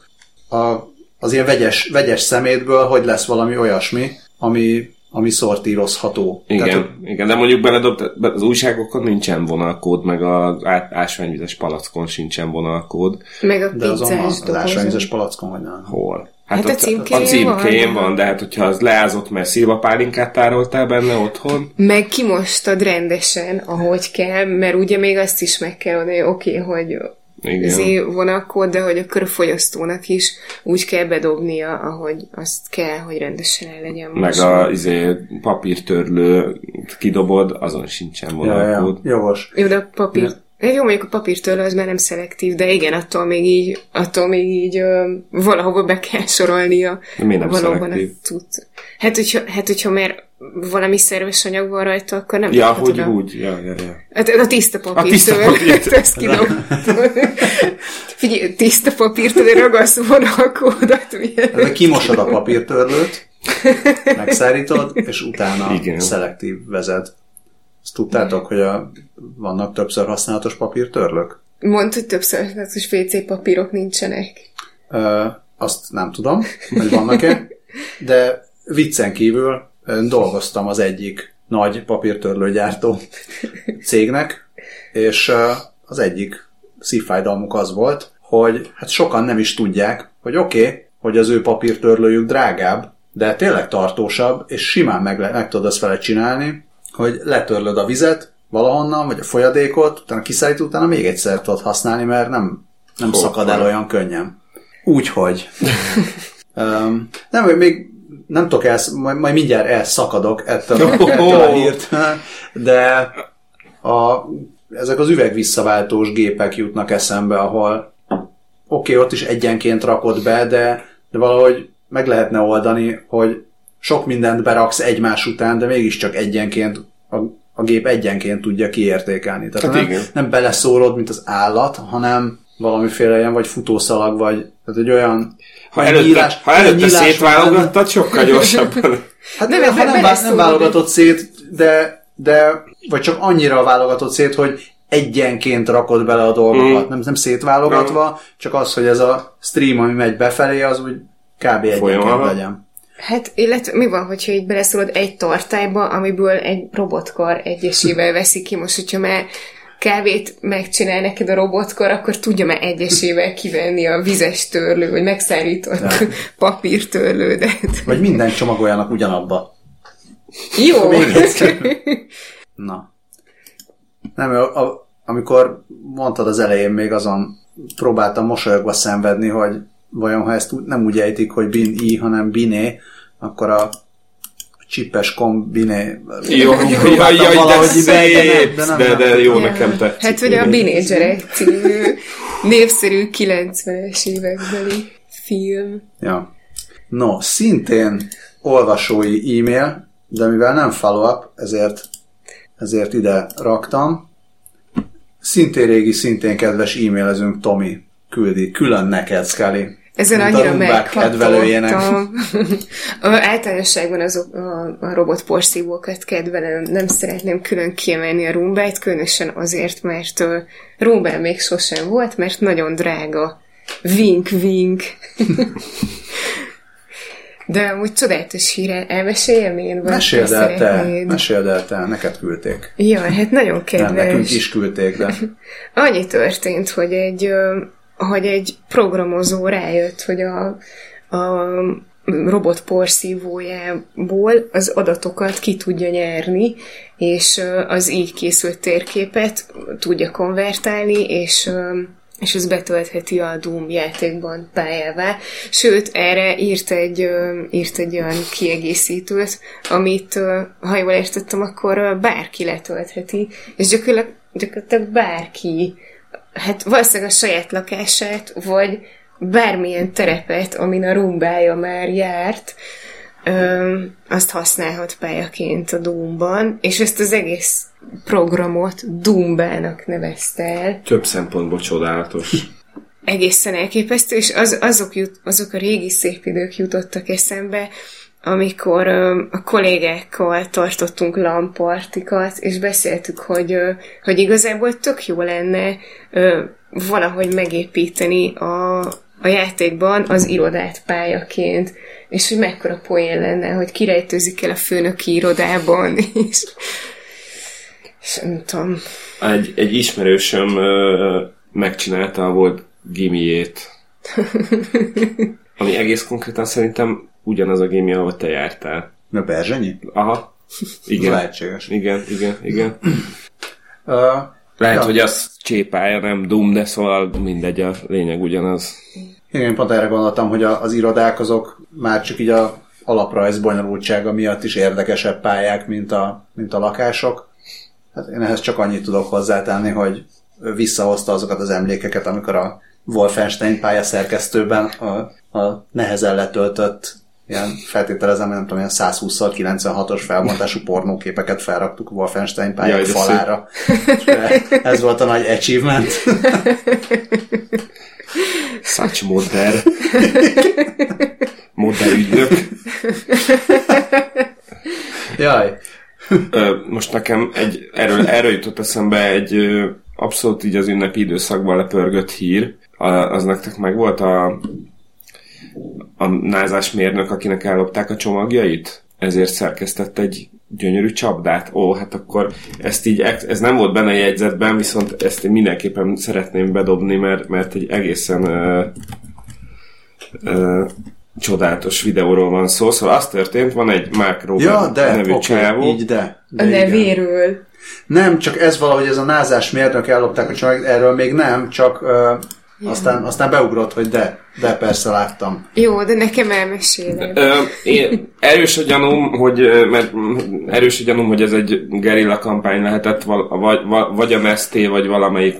a, az ilyen vegyes, vegyes szemétből hogy lesz valami olyasmi, ami ami szortírozható.
Igen, Tehát, igen, de mondjuk beledobt, az újságokon nincsen vonalkód, meg az ásványvizes palackon sincsen vonalkód.
Meg a
de az, az ásványvizes palackon, vagy nem?
Hol?
Hát, hát a címkén,
a címkén van, van, de hát hogyha az leázott, mert szilvapálinkát tároltál benne otthon.
Meg kimostad rendesen, ahogy kell, mert ugye még azt is meg kell oda, oké, okay, hogy izé vonalkód, de hogy a körfogyasztónak is úgy kell bedobnia, ahogy azt kell, hogy rendesen el legyen
Meg a izé, papírtörlő kidobod, azon sincsen vonalkód.
Ja, ja, jogos.
Jó, de a papír... Ja. Jó, mondjuk a papírtől az már nem szelektív, de igen, attól még így, attól még így ö, valahova be kell sorolnia.
De miért nem valóban szelektív?
Tud. Hát, hogyha, hát, hogyha mert valami szerves anyag van rajta, akkor nem
Ja, hogy oda. úgy, ja, ja, ja.
Hát a tiszta papírtől. A tiszta papírt. Ezt Figyelj, tiszta papírtől ragasz vonalkódat.
Kimosod a papírtörlőt, megszárítod, és utána Igen. szelektív vezed. Ezt tudtátok, hogy a, vannak többször használatos papírtörlök?
Mondd, hogy többször használatos WC papírok nincsenek.
Ö, azt nem tudom, hogy vannak-e, de viccen kívül dolgoztam az egyik nagy papírtörlőgyártó cégnek, és az egyik szívfájdalmuk az volt, hogy hát sokan nem is tudják, hogy oké, okay, hogy az ő papírtörlőjük drágább, de tényleg tartósabb, és simán meg, meg tudod azt vele csinálni, hogy letörlöd a vizet valahonnan, vagy a folyadékot, utána kiszállít, utána még egyszer tudod használni, mert nem, nem szakad el olyan könnyen. Úgyhogy. um, nem, még nem tudok el, majd, majd mindjárt elszakadok ettől, ettől a hírt, de a, ezek az üvegvisszaváltós gépek jutnak eszembe, ahol oké, okay, ott is egyenként rakod be, de, de valahogy meg lehetne oldani, hogy sok mindent beraksz egymás után, de mégiscsak egyenként a, a gép egyenként tudja kiértékelni. Tehát hát nem, igen. nem beleszólod, mint az állat, hanem valamiféle ilyen vagy futószalag, vagy tehát egy olyan
ha előtte, nyílás, ha előtte szétválogattad, sokkal gyorsabban.
Hát nem, ha nem, nem válogatott szét, de, de vagy csak annyira válogatott szét, hogy egyenként rakod bele a dolgokat, mm. nem, nem szétválogatva, mm. csak az, hogy ez a stream, ami megy befelé, az úgy kb. egyenként legyen.
Hát, illetve mi van, hogyha így beleszólod egy tartályba, amiből egy robotkar egyesével veszi ki, most hogyha már kávét megcsinál neked a robotkor, akkor tudja már egyesével kivenni a vizes törlő, vagy megszárított
Ja.
papírtörlődet.
Vagy minden csomagoljanak ugyanabba.
Jó.
Na. Nem, a, a, amikor mondtad az elején, még azon próbáltam mosolyogva szenvedni, hogy vajon ha ezt nem úgy ejtik, hogy bin i, hanem biné, akkor a csippes kombiné
Jó, jaj, jaj, de
valahogy
szép,
de nem-
de,
nem-
de jó,
Ja.
nekem tetszik.
Hát, hogy a Binédzserek című népszerű 90-es évekbeli film.
Ja. No, szintén olvasói e-mail, de mivel nem follow-up, ezért, ezért ide raktam. Szintén régi, szintén kedves e-mailezünk Tomi küldi, külön neked, Scully.
Ezen
Mint
annyira meghatottam. A- Általánosságban azok a, a robotporszívókat kedvelem. Nem szeretném külön kiemelni a rumbát, különösen azért, mert uh, rumbán még sosem volt, mert nagyon drága. Vink, vink. De amúgy csodálatos híre, elmeséljem én? vagy
Meséld el te, meséld el te, neked küldték.
Jaj, hát nagyon kedves.
Nem, nekünk is küldték, de
Annyi történt, hogy egy, hogy egy programozó rájött, hogy a, a robot porszívójából az adatokat ki tudja nyerni, és az így készült térképet tudja konvertálni, és és ez betöltheti a Doom játékban pályává. Sőt, erre írt egy, írt egy olyan kiegészítőt, amit, ha jól értettem, akkor bárki letöltheti, és gyakorlatilag, gyakorlatilag bárki, hát valószínűleg a saját lakását, vagy bármilyen terepet, amin a rumbája már járt, ö, azt használhat pályaként a Doomban, és ezt az egész programot Doombának nevezte el
Több szempontból csodálatos.
egészen elképesztő, és az, azok, jut, azok a régi szép idők jutottak eszembe, amikor ö, a kollégákkal tartottunk lampartikat, és beszéltük, hogy, ö, hogy igazából tök jó lenne ö, valahogy megépíteni a, a játékban az irodát pályaként, és hogy mekkora poén lenne, hogy kirejtőzik el a főnöki irodában, és, és nem tudom.
Egy, egy ismerősöm ö, megcsinálta a volt gimiét. Ami egész konkrétan szerintem ugyanaz a gimi, ahol te jártál.
a Berzsenyi?
Aha.
Igen.
Igen.
Lehetséges.
Igen, igen, igen.
Uh,
Lehet,
Ja.
hogy az csépája, nem Doom, de szóval mindegy, a lényeg ugyanaz.
igen, én pont erre gondoltam, hogy a, az irodák azok már csak így a alaprajz bonyolultsága miatt is érdekesebb pályák, mint a, mint a lakások. Hát én ehhez csak annyit tudok hozzátenni, hogy visszahozta azokat az emlékeket, amikor a Wolfenstein pályaszerkesztőben a, a nehezen letöltött ilyen feltételezem, nem tudom, ilyen 120 96-os felbontású pornóképeket felraktuk Wolfenstein pálya
Jaj,
falára. Ez volt a nagy achievement.
Such modder. modder ügynök.
Jaj.
Most nekem egy, erről, erről jutott eszembe egy abszolút így az ünnepi időszakban lepörgött hír. Az nektek meg volt a, a názás mérnök, akinek ellopták a csomagjait? Ezért szerkesztett egy gyönyörű csapdát. Ó, hát akkor ezt így, ez nem volt benne a jegyzetben, viszont ezt én mindenképpen szeretném bedobni, mert, mert egy egészen ö, ö, csodálatos videóról van szó. Szóval az történt, van egy Mark Robert
Ja, de,
nevű
oké,
csávó,
így de. de
A nevéről.
Nem, csak ez valahogy ez a názás mérnök ellopták a csomag, erről még nem, csak aztán, aztán beugrott, hogy de, de persze láttam.
Jó, de nekem.
Ö, én, erős a gyanúm, hogy, mert erős a gyanúm, hogy ez egy gerilla kampány lehetett, val, vagy, vagy, vagy a Nesté, vagy valamelyik.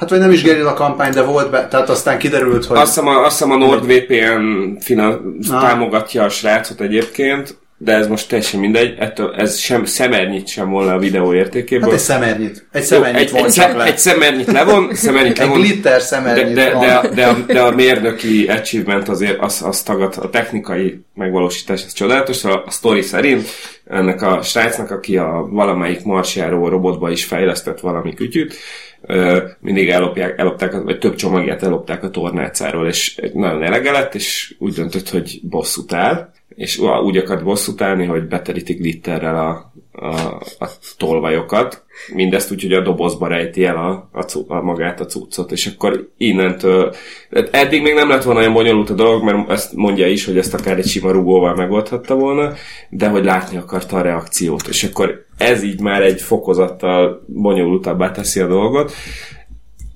Hát vagy nem is gerilla kampány, de volt be, tehát aztán kiderült, hogy...
Azt hiszem a, azt hiszem a NordVPN finan,
Ah.
támogatja a srácot egyébként, de ez most teljesen mindegy, ettől ez sem szemernyit sem volna a videó értékéből.
Hát egy szemernyit. Egy
Jó,
szemernyit
egy, egy, szem,
le.
egy szemernyit levon, szemernyit
Egy
levon,
glitter
de,
szemernyit
de,
van.
de, a, de, a, de, a, de a mérnöki achievement azért az, az tagad, a technikai megvalósítás, ez csodálatos. Szóval a sztori szerint ennek a srácnak, aki a valamelyik marsjáró robotba is fejlesztett valami kütyűt, mindig ellopják, ellopták, vagy több csomagját ellopták a tornácáról, és nagyon elege lett, és úgy döntött, hogy bosszút áll, és úgy akart bosszút állni, hogy beterítik glitterrel a, a, a tolvajokat, mindezt úgy, hogy a dobozba rejti el a, a, a magát a cuccot, és akkor innentől, eddig még nem lett volna olyan bonyolult a dolog, mert ezt mondja is, hogy ezt akár egy sima rugóval megoldhatta volna, de hogy látni akarta a reakciót, és akkor ez így már egy fokozattal bonyolultabbá teszi a dolgot.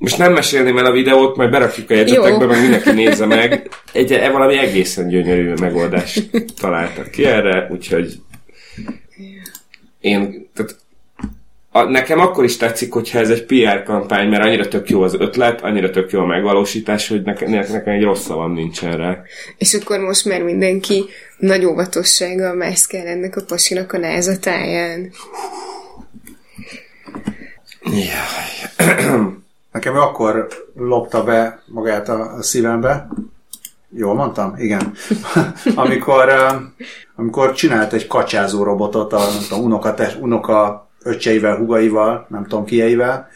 Most nem mesélném el a videót, majd berakjuk a jegyzetekbe, meg mindenki nézze meg. Egy, egy valami egészen gyönyörű megoldást találtak ki erre, úgyhogy én, tehát a, nekem akkor is tetszik, hogyha ez egy PR kampány, mert annyira tök jó az ötlet, annyira tök jó a megvalósítás, hogy nekem, nekem egy rossz szavam nincsen rá.
És akkor most már mindenki nagy óvatossággal mászkál ennek a pasinak a názatáján.
Jaj. Nekem akkor lopta be magát a szívembe, Jól mondtam? Igen. amikor, amikor csinált egy kacsázó robotot a, a unoka, unoka öccseivel, hugaival, nem tudom kieivel,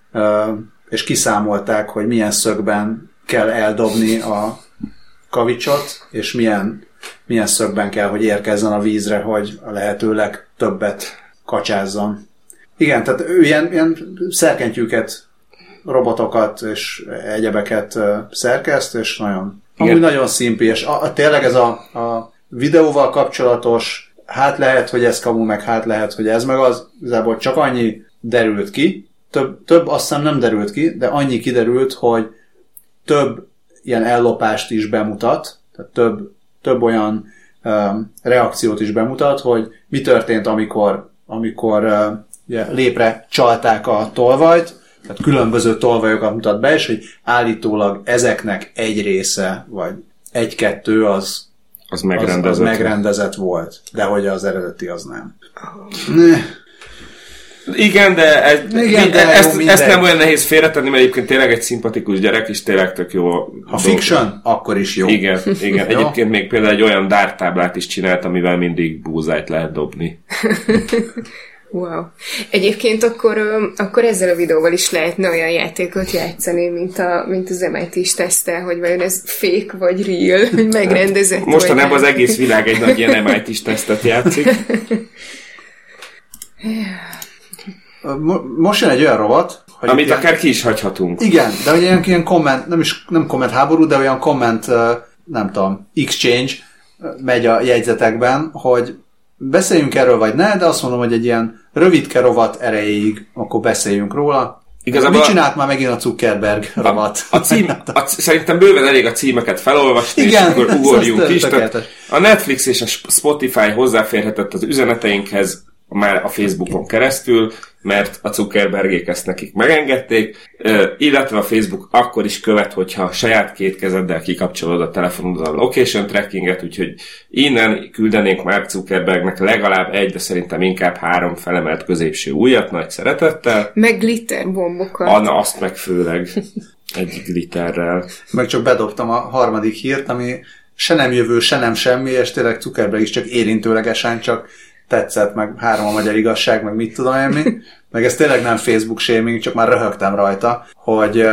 és kiszámolták, hogy milyen szögben kell eldobni a kavicsot, és milyen, milyen szögben kell, hogy érkezzen a vízre, hogy a lehető legtöbbet kacsázzon. Igen, tehát ő ilyen, ilyen szerkentyűket, robotokat és egyebeket szerkeszt, és nagyon, Igen. amúgy nagyon szimpi, és a, a, tényleg ez a, a videóval kapcsolatos hát lehet, hogy ez kamu, meg hát lehet, hogy ez meg az, igazából csak annyi derült ki, több, több azt hiszem nem derült ki, de annyi kiderült, hogy több ilyen ellopást is bemutat, tehát több, több olyan um, reakciót is bemutat, hogy mi történt, amikor, amikor uh, ugye, lépre csalták a tolvajt, tehát különböző tolvajokat mutat be, és hogy állítólag ezeknek egy része, vagy egy-kettő az
az megrendezett. Az,
az megrendezett volt, de hogy az eredeti az nem. Ne.
Igen, de, ez, Igen, de ezt, jó, ezt nem olyan nehéz félretenni, mert egyébként tényleg egy szimpatikus gyerek, és tényleg tök jó. Ha
dolog. fiction, akkor is jó.
Igen, igen. egyébként még például egy olyan dártáblát is csinált, amivel mindig búzájt lehet dobni.
Wow. Egyébként akkor, akkor ezzel a videóval is lehetne olyan játékot játszani, mint, a, mint az MIT is tesztel, hogy vajon ez fake vagy real, hogy megrendezett.
Most nem az egész világ egy nagy ilyen MIT is tesztet játszik.
Most jön egy olyan rovat,
hogy Amit ilyen, akár ki is hagyhatunk.
Igen, de hogy ilyen, ilyen komment, nem is nem komment háború, de olyan komment, nem tudom, exchange megy a jegyzetekben, hogy beszéljünk erről vagy ne, de azt mondom, hogy egy ilyen rövid rovat erejéig, akkor beszéljünk róla. Igazából Mit csinált már megint a Zuckerberg rovat?
A, a cím, a, szerintem bőven elég a címeket felolvasni, Igen, és akkor ugorjunk is. a Netflix és a Spotify hozzáférhetett az üzeneteinkhez már a Facebookon keresztül, mert a Zuckerbergék ezt nekik megengedték, illetve a Facebook akkor is követ, hogyha saját két kezeddel kikapcsolod a telefonod a location trackinget, úgyhogy innen küldenénk Mark Zuckerbergnek legalább egy, de szerintem inkább három felemelt középső újat nagy szeretettel.
Meg glitter bombokat.
Anna, azt meg főleg egy glitterrel.
Meg csak bedobtam a harmadik hírt, ami se nem jövő, se nem semmi, és tényleg Zuckerberg is csak érintőlegesen csak tetszett, meg három a magyar igazság, meg mit tudom én mi. Meg ez tényleg nem Facebook shaming, csak már röhögtem rajta, hogy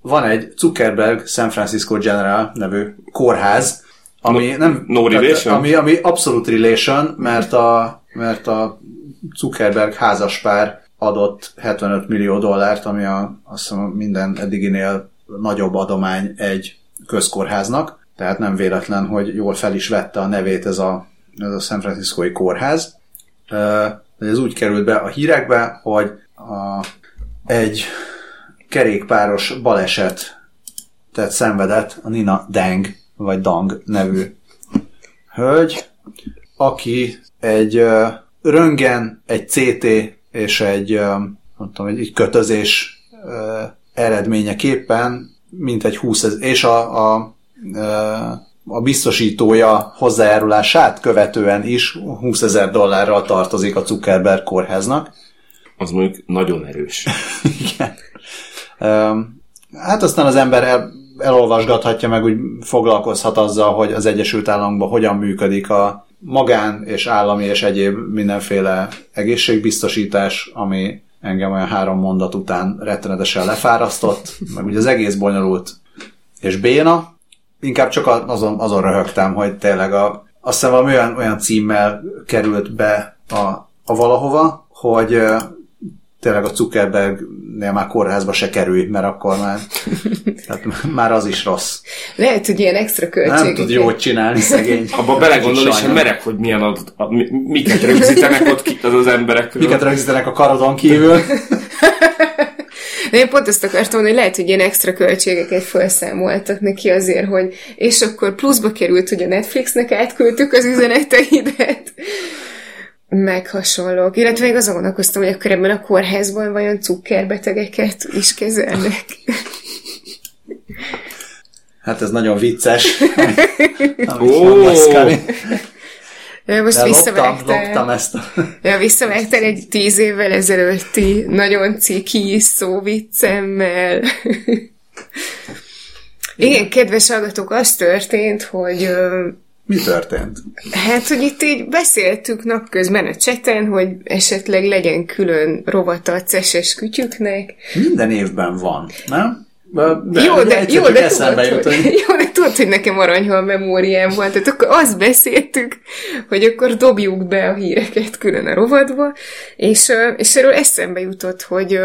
van egy Zuckerberg San Francisco General nevű kórház, ami no, nem...
No relation?
Ami, ami abszolút relation, mert a, mert a Zuckerberg házaspár adott 75 millió dollárt, ami a, azt hiszem minden eddiginél nagyobb adomány egy közkórháznak, tehát nem véletlen, hogy jól fel is vette a nevét ez a ez a San Franciscoi kórház. Ez úgy került be a hírekbe, hogy a, egy kerékpáros baleset tehát szenvedett a Nina Deng, vagy Dang nevű hölgy, aki egy röngen, egy CT és egy, nem tudom, egy kötözés eredményeképpen mint egy 20 ezer, és a, a, a a biztosítója hozzájárulását követően is 20 ezer dollárral tartozik a Zuckerberg kórháznak.
Az mondjuk nagyon erős.
Igen. Hát aztán az ember el, elolvasgathatja, meg úgy foglalkozhat azzal, hogy az Egyesült Államokban hogyan működik a magán és állami és egyéb mindenféle egészségbiztosítás, ami engem olyan három mondat után rettenetesen lefárasztott, meg ugye az egész bonyolult és béna, inkább csak azon, azon röhögtem, hogy tényleg a, azt hiszem valami olyan, olyan címmel került be a, a valahova, hogy tényleg a Zuckerbergnél már kórházba se kerülj, mert akkor már, tehát már az is rossz.
Lehet, hogy ilyen extra költségek.
Nem tud jót csinálni, szegény.
Abba belegondol, és merek, hogy milyen adat, a, mi- miket rögzítenek ott ki, az az emberekről.
Miket rögzítenek a karodon kívül?
De én pont azt akartam mondani, hogy lehet, hogy ilyen extra költségeket felszámoltak neki azért, hogy és akkor pluszba került, hogy a Netflixnek átküldtük az üzeneteidet. Meg hasonlók. Illetve még azon gondolkoztam, hogy akkor ebben a kórházban vajon cukkerbetegeket is kezelnek.
Hát ez nagyon vicces.
Ó!
Ja, Most visszavágtál.
loptam ezt.
Ja, visszavágtál egy tíz évvel ezelőtti nagyon ciki szóviccemmel. Igen, kedves hallgatók, az történt, hogy
Mi történt?
hát, hogy itt így beszéltük napközben a cseten, hogy esetleg legyen külön rovata a ceses kütyüknek.
Minden évben van, nem? De,
jó, de, jó, de tudod,
jut,
hogy, jó, de tudod, hogy nekem aranyhal memóriám van, tehát akkor azt beszéltük, hogy akkor dobjuk be a híreket külön a rovatba, és, és erről eszembe jutott, hogy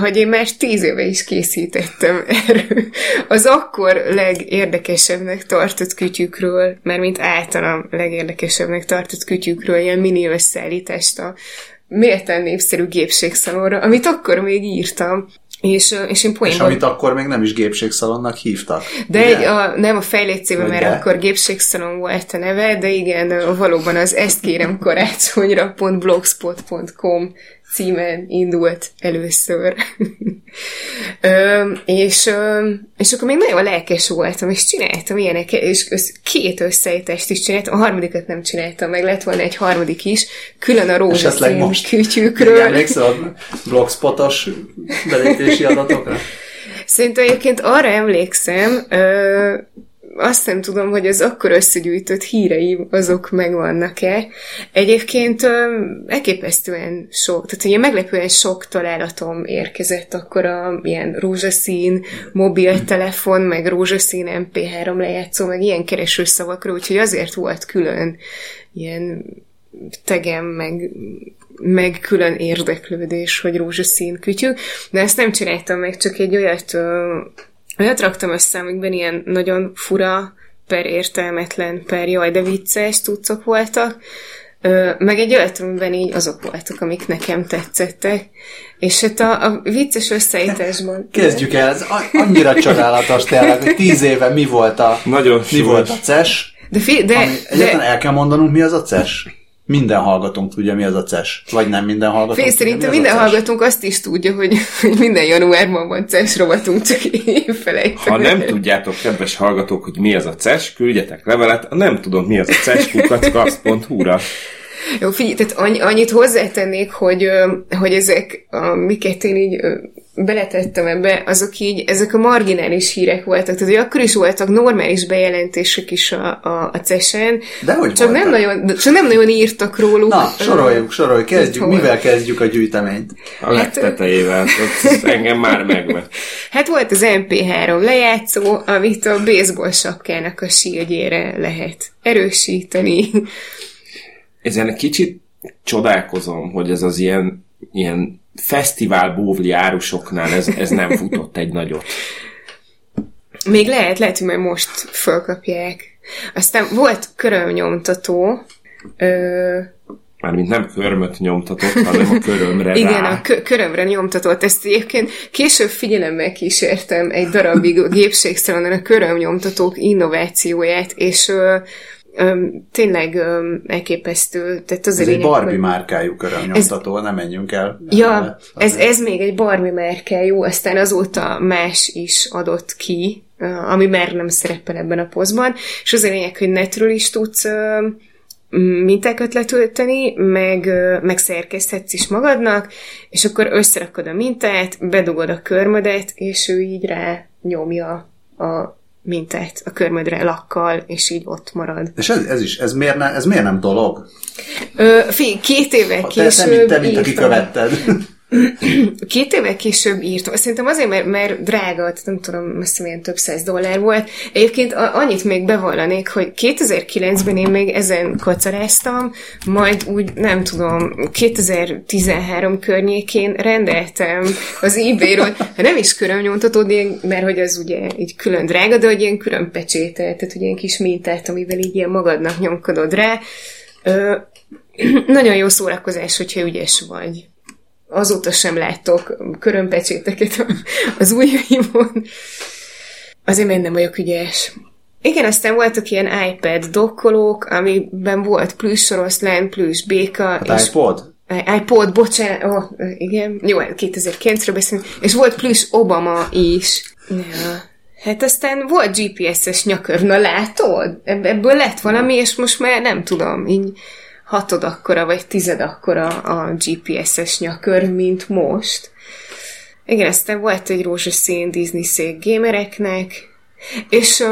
hogy én már tíz éve is készítettem erről. Az akkor legérdekesebbnek tartott kütyükről, mert mint általam legérdekesebbnek tartott kütyükről, ilyen mini összeállítást a méltán népszerű gépségszalonra, amit akkor még írtam, és, és én
és
poénban
amit akkor még nem is gépségszalonnak hívtak.
de
ugye?
egy, a, nem a fejlécében,
Vagy
mert
de?
akkor gépségszalon volt a neve, de igen, valóban az ezt kérem karácsonyra.blogspot.com címen indult először. ö, és, ö, és akkor még nagyon lelkes voltam, és csináltam ilyeneket, és össz, két összeállítást is csináltam, a harmadikat nem csináltam, meg lett volna egy harmadik is, külön a rózsaszín kütyükről.
Emlékszel a blogspotos belépési adatokra?
Szerintem egyébként arra emlékszem, ö, azt nem tudom, hogy az akkor összegyűjtött híreim azok megvannak-e. Egyébként elképesztően sok, tehát ugye meglepően sok találatom érkezett akkor a ilyen rózsaszín mobiltelefon, meg rózsaszín MP3 lejátszó, meg ilyen keresőszavakra, úgyhogy azért volt külön ilyen tegem, meg, meg külön érdeklődés, hogy rózsaszín kütyük, de ezt nem csináltam meg, csak egy olyat, olyat raktam össze, amikben ilyen nagyon fura, per értelmetlen, per jaj, de vicces tucok voltak, meg egy olyat, amiben így azok voltak, amik nekem tetszettek. És hát a, a vicces összeállításban...
Kezdjük el, ez a- annyira csodálatos tényleg, hogy tíz éve mi volt a,
Nagyon
mi volt a CES,
De, fi, de,
ami, egyáltalán
de
el kell mondanunk, mi az a CES. Minden hallgatónk tudja, mi az a CES. Vagy nem minden hallgató
Fél
tudja,
szerintem
az
minden
CES.
hallgatónk azt is tudja, hogy, hogy minden januárban van CES rovatunk, csak én felejtem.
Ha nem tudjátok, kedves hallgatók, hogy mi az a CES, küldjetek levelet, a nem tudom mi az a CES kukackasz.hu-ra.
Jó, figyelj, tehát annyi, annyit hozzátennék, hogy, hogy ezek, amiket én így beletettem ebbe, azok így, ezek a marginális hírek voltak. Tehát, hogy akkor is voltak normális bejelentések is a, a, a CES-en,
De hogy
csak nem,
voltak?
nagyon, csak nem nagyon írtak róluk.
Na, soroljuk, soroljuk, kezdjük.
Hol?
Mivel kezdjük a gyűjteményt?
A legtetejével. Ott ez engem már megvet.
Hát volt az MP3 lejátszó, amit a baseball sapkának a síldjére lehet erősíteni.
Ezen egy kicsit csodálkozom, hogy ez az ilyen, ilyen fesztivál bóvli árusoknál ez, ez nem futott egy nagyot.
Még lehet, lehet, hogy majd most fölkapják. Aztán volt körömnyomtató, ö,
Mármint nem körmöt nyomtatott, hanem a körömre
igen,
rá.
a kö- körömre nyomtatott. Ezt egyébként később figyelemmel kísértem egy darabig a gépségszalonon a körömnyomtatók innovációját, és ö, ö, tényleg ö, elképesztő. Tehát az
Ez egy Barbie
hogy-
márkájú körömnyomtató, nem menjünk el.
Ja, ez,
Azért.
ez még egy Barbie márkájú, aztán azóta más is adott ki, ami már nem szerepel ebben a poszban, és az a lényeg, hogy netről is tudsz ö, mintákat letölteni, meg, meg szerkeszthetsz is magadnak, és akkor összerakod a mintát, bedugod a körmödet, és ő így rá nyomja a mintát a körmödre lakkal, és így ott marad.
És ez, ez is, ez miért, ne, ez miért nem dolog?
Ö, fi, két évvel
Ha te, te,
később
mint, te, mint aki követted.
két évvel később írtam, szerintem azért, mert, mert drága, tehát nem tudom, messze milyen több száz dollár volt. Egyébként annyit még bevallanék, hogy 2009-ben én még ezen kacaráztam, majd úgy, nem tudom, 2013 környékén rendeltem az eBay-ről, hát nem is körömnyomtatód, mert hogy az ugye így külön drága, de hogy ilyen külön pecsétel, tehát ugye ilyen kis mintát, amivel így ilyen magadnak nyomkodod rá. Ö, nagyon jó szórakozás, hogyha ügyes vagy azóta sem látok körömpecséteket az ujjaimon. Azért én nem vagyok ügyes. Igen, aztán voltak ilyen iPad dokkolók, amiben volt plusz oroszlán, plusz béka.
Hát és iPod?
iPod, bocsánat, oh, igen, jó, 2009-ről beszélünk, és volt plusz Obama is. Ja. Hát aztán volt GPS-es nyakör, na látod? Ebből lett valami, és most már nem tudom, így hatod akkora, vagy tized akkora a GPS-es nyakör, mint most. Igen, aztán volt egy rózsaszín Disney szék gamereknek, és,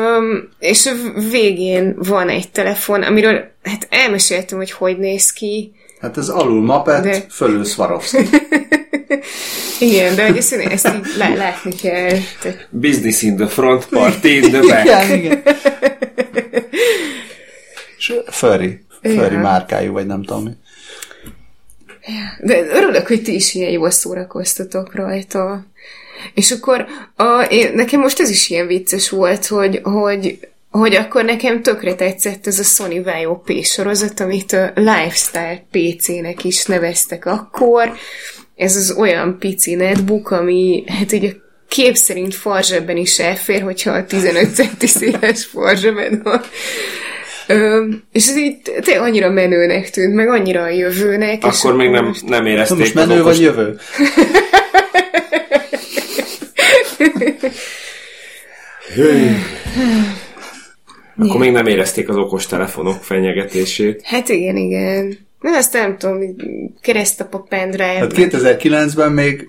és a végén van egy telefon, amiről hát elmeséltem, hogy hogy néz ki.
Hát ez alul mapet, de... fölül Swarovski.
igen, de hogy ezt, ezt így lá- látni kell.
Te... Business in the front, party in the back. igen, igen.
És furry. Furry márkájú, vagy nem tudom.
De örülök, hogy ti is ilyen jól szórakoztatok rajta. És akkor a, én, nekem most ez is ilyen vicces volt, hogy, hogy, hogy akkor nekem tökre tetszett ez a Sony Vaio P sorozat, amit a Lifestyle PC-nek is neveztek akkor. Ez az olyan pici netbook, ami hát így a kép szerint farzsebben is elfér, hogyha a 15 centi széles farzsebben van. Ö, és ez így tényleg annyira menőnek tűnt, meg annyira a jövőnek.
Akkor és még nem, most... nem érezték
most menő vagy jövő?
Akkor még nem érezték az okos telefonok fenyegetését.
Hát igen, igen. Nem, azt nem tudom, keresztap a pendrive. Hát
2009-ben még,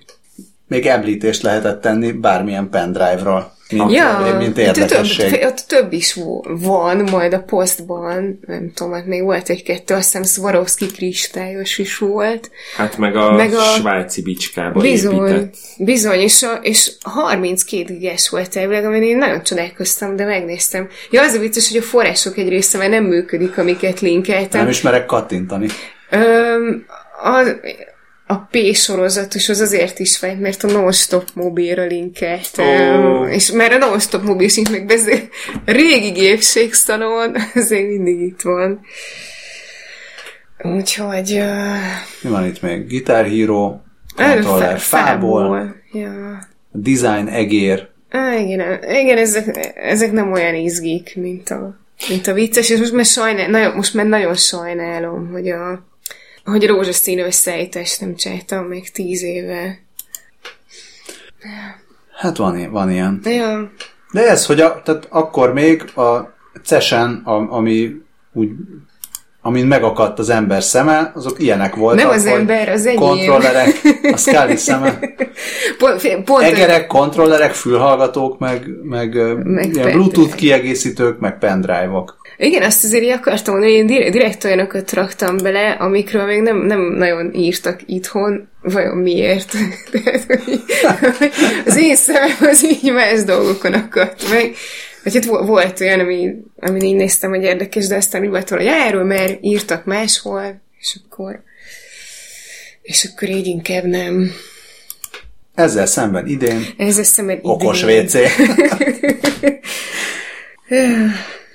még említést lehetett tenni bármilyen pendrive-ról
mint, ja, mint érdekesség. Több, ott több is van, majd a posztban, nem tudom, hát még volt egy-kettő, azt hiszem Swarovski kristályos is volt.
Hát meg a, meg a svájci bicskában
bizony,
épített.
Bizony, és, a, és 32 gigas volt elvileg, amin én nagyon csodálkoztam, de megnéztem. Ja, az a vicces, hogy a források egy része már nem működik, amiket linkeltem.
Nem ismerek kattintani.
Öm, az, a P sorozatos az azért is fájt, mert a non-stop mobilra linkeltem, oh. és már a non-stop mobil sincs meg, ez a régi gépségszalon azért mindig itt van. Úgyhogy... Uh...
Mi van itt még? Guitar Hero, kontroller fából, fából.
Ja.
design egér.
Ah, igen, igen ezek, ezek nem olyan izgik, mint a, mint a vicces, és most már, sajnál, nagyon, most már nagyon sajnálom, hogy a hogy rózsaszín összeállítást nem csináltam még tíz éve.
Hát van, van ilyen.
Ja.
De ez, hogy a, tehát akkor még a CESEN, ami úgy amin megakadt az ember szeme, azok ilyenek voltak.
Nem az ember, az enyém.
Kontrollerek, a Scully szeme. Pont, pont Egerek, kontrollerek, fülhallgatók, meg, meg, meg ilyen Bluetooth kiegészítők, meg pendrive-ok.
Igen, azt azért így akartam mondani, hogy én direkt olyanokat raktam bele, amikről még nem, nem nagyon írtak itthon, vajon miért. az én szemem az így más dolgokon akadt meg. Vagy hát volt olyan, ami, amin így néztem, hogy érdekes, de aztán úgy volt, hogy erről már írtak máshol, és akkor és akkor így inkább nem.
Ezzel szemben idén
Ezzel szemben idén.
okos WC.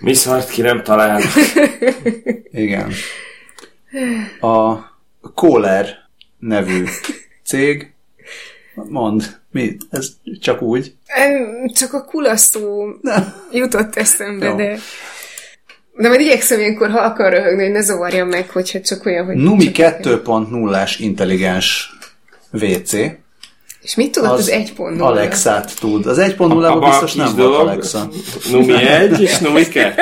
Mi szart ki nem talál?
Igen. A Kohler nevű cég, mond, mi? Ez csak úgy?
Csak a kulasztó jutott eszembe, de... De majd igyekszem ilyenkor, ha akar röhögni, hogy ne zavarjam meg, hogyha csak olyan, hogy...
Numi 2.0-ás intelligens WC.
És mit tudott az, az 1.0?
Alexát tud. Az 1.0-ban biztos nem dolog, volt Alexa.
Numi 1 és Numi 2.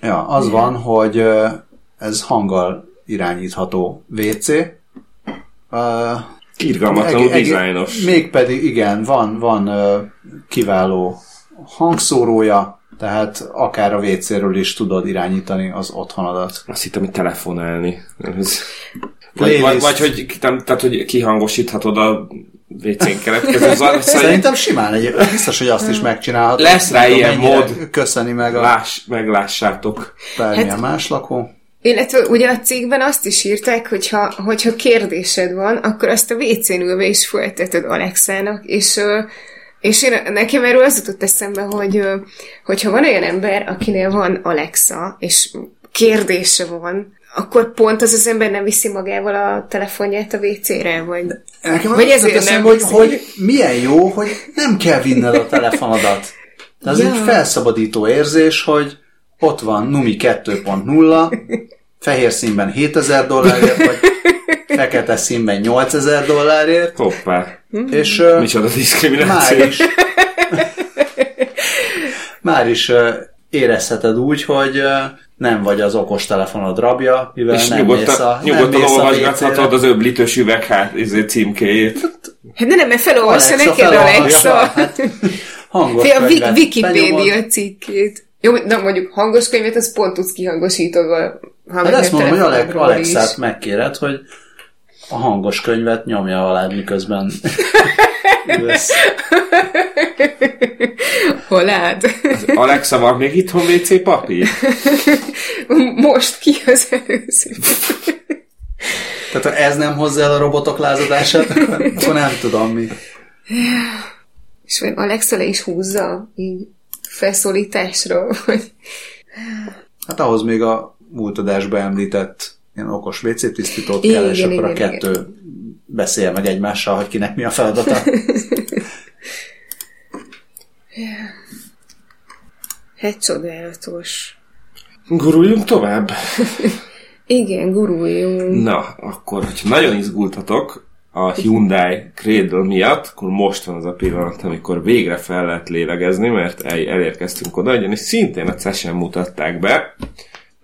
ja, az van, hogy ez hanggal irányítható WC.
Uh, Irgalmatlanul dizájnos.
Mégpedig igen, van, van uh, kiváló hangszórója, Tehát akár a WC-ről is tudod irányítani az otthonodat.
Azt hittem, hogy telefonálni. Vagy, vagy, vagy, hogy, nem, tehát, hogy kihangosíthatod a WC-n keletkező zajt.
Szerintem simán egy, biztos, hogy azt is megcsinálhatod.
Lesz rá ilyen mód.
Köszöni meg a...
Láss, meglássátok.
Bármilyen hát, más lakó.
Illetve ugye a cégben azt is írták, hogyha, hogyha kérdésed van, akkor azt a WC-n ülve is folytatod Alexának, és és én, nekem erről az jutott eszembe, hogy hogyha van olyan ember, akinél van Alexa, és kérdése van, akkor pont az az ember nem viszi magával a telefonját a WC-re, vagy,
Nekem vagy ezért nem hogy, hogy milyen jó, hogy nem kell vinned a telefonodat. De az ja. egy felszabadító érzés, hogy ott van Numi 2.0, fehér színben 7000 dollárért, vagy fekete színben 8000 dollárért.
Hoppá.
És
Micsoda diszkrimináció.
Már is, már is érezheted úgy, hogy nem vagy az okos telefonod rabja, mivel és nem nyugodtan, mész a,
nyugodtan olvasgathatod az öblítős üveg hát, izé, címkéjét.
Hát de nem, mert felolvassa neked Alexa. Hát,
hangos
a Wikipédia cikkét. Jó, de mondjuk hangos könyvet, az pont tudsz kihangosítva.
Hát ezt mondom, hogy Alex, Alexát megkéred, hogy a hangos könyvet nyomja alá, miközben
Hol állt?
Alexa, van még itthon WC papír?
Most ki az előző.
Tehát ha ez nem hozza el a robotok lázadását, akkor, akkor nem tudom mi.
És vagy Alexa le is húzza így felszólításra, hogy...
Hát ahhoz még a múlt adásban említett ilyen okos WC tisztítót kell, és akkor igen, a kettő igen. beszél meg egymással, hogy kinek mi a feladata.
Hát csodálatos.
Guruljunk tovább?
Igen, guruljunk.
Na, akkor, hogyha nagyon izgultatok a Hyundai Cradle miatt, akkor most van az a pillanat, amikor végre fel lehet lélegezni, mert elérkeztünk oda, ugyanis szintén a CES-en mutatták be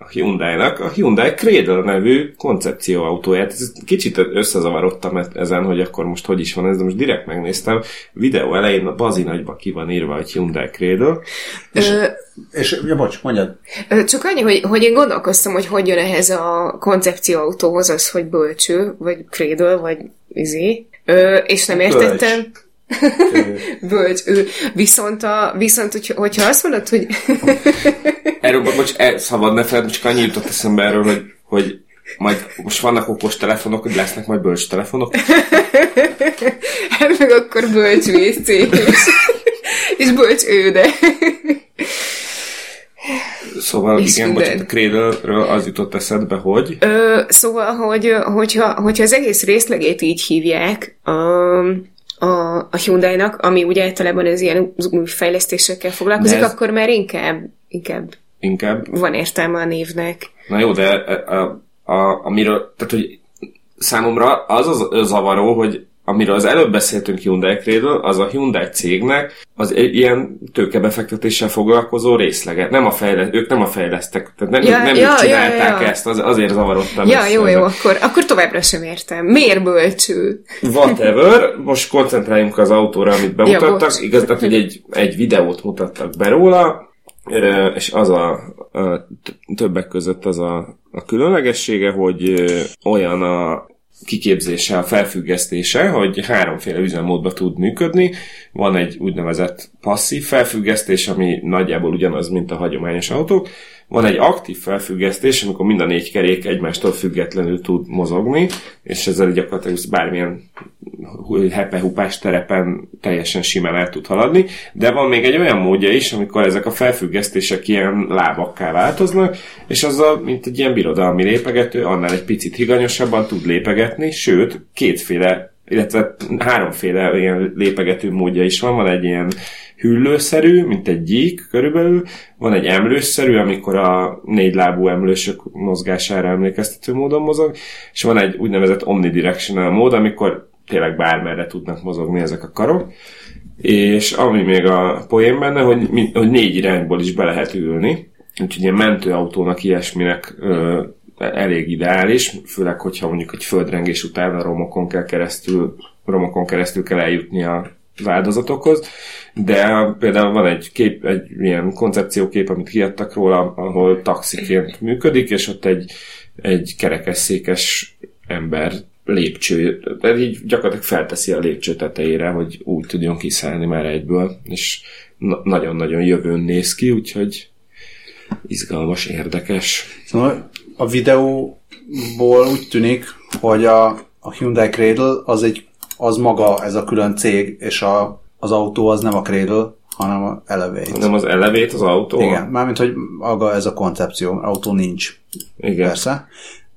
a Hyundai-nak a Hyundai Cradle nevű koncepcióautóját. Ez kicsit összezavarodtam e- ezen, hogy akkor most hogy is van ez, de most direkt megnéztem. Videó elején a bazi nagyba ki van írva, hogy Hyundai Cradle.
És, Ö, és ja, bocs, mondjad.
Csak annyi, hogy, hogy én gondolkoztam, hogy hogy jön ehhez a koncepcióautóhoz az, hogy bölcső, vagy Cradle, vagy izé. Ö, és nem értettem. Bölcs. Bölcs, ő. Viszont, a, viszont hogy, hogyha azt mondod, hogy...
erről, bocs, el, szabad ne fel, csak annyi jutott eszembe erről, hogy, hogy majd most vannak okos telefonok, hogy lesznek majd bölcs telefonok.
hát meg akkor bölcs WC és, és bölcs ő, de...
Szóval és igen, bocsánat, a cradle az jutott eszedbe, hogy...
Ö, szóval, hogy, hogyha, hogyha az egész részlegét így hívják, um, a, a Hyundai-nak, ami ugye általában az ilyen új fejlesztésekkel foglalkozik, ez... akkor már inkább, inkább,
inkább
van értelme a névnek.
Na jó, de a, a, a, amiről, tehát hogy számomra az az zavaró, hogy amiről az előbb beszéltünk Hyundai Cradle, az a Hyundai cégnek az egy ilyen tőkebefektetéssel foglalkozó részlege. Nem a fejle- ők nem a fejlesztek, tehát nem, ja, nem ja, csinálták ja, ja. ezt, az, azért zavarodtam.
Ja, jó, jó, akkor, akkor továbbra sem értem. Miért bölcső?
Whatever, most koncentráljunk az autóra, amit bemutattak. Ja, Igaz, tehát, hogy egy, egy videót mutattak be róla, és az a, a többek között az a, a különlegessége, hogy olyan a kiképzése, a felfüggesztése, hogy háromféle üzemmódban tud működni. Van egy úgynevezett passzív felfüggesztés, ami nagyjából ugyanaz, mint a hagyományos autók. Van egy aktív felfüggesztés, amikor mind a négy kerék egymástól függetlenül tud mozogni, és ezzel gyakorlatilag bármilyen hepehupás terepen teljesen simán el tud haladni, de van még egy olyan módja is, amikor ezek a felfüggesztések ilyen lábakká változnak, és azzal, mint egy ilyen birodalmi lépegető, annál egy picit higanyosabban tud lépegetni, sőt, kétféle illetve háromféle ilyen lépegető módja is van, van egy ilyen hüllőszerű, mint egy gyík körülbelül, van egy emlősszerű, amikor a négy lábú emlősök mozgására emlékeztető módon mozog, és van egy úgynevezett omnidirectional mód, amikor tényleg bármerre tudnak mozogni ezek a karok, és ami még a poén benne, hogy, hogy négy irányból is be lehet ülni, úgyhogy ilyen mentőautónak ilyesminek ö, elég ideális, főleg, hogyha mondjuk egy földrengés után a romokon kell keresztül, romokon keresztül kell eljutni a az de például van egy kép, egy ilyen koncepciókép, amit kiadtak róla, ahol taxiként működik, és ott egy, egy kerekesszékes ember lépcső, de így gyakorlatilag felteszi a lépcső tetejére, hogy úgy tudjon kiszállni már egyből, és na- nagyon-nagyon jövőn néz ki, úgyhogy izgalmas, érdekes.
Szóval a videóból úgy tűnik, hogy a, a Hyundai Cradle az, egy, az maga ez a külön cég, és a, az autó az nem a Cradle, hanem a Elevate.
Nem az elevét az autó?
Igen, mármint, hogy maga ez a koncepció, autó nincs.
Igen.
Persze.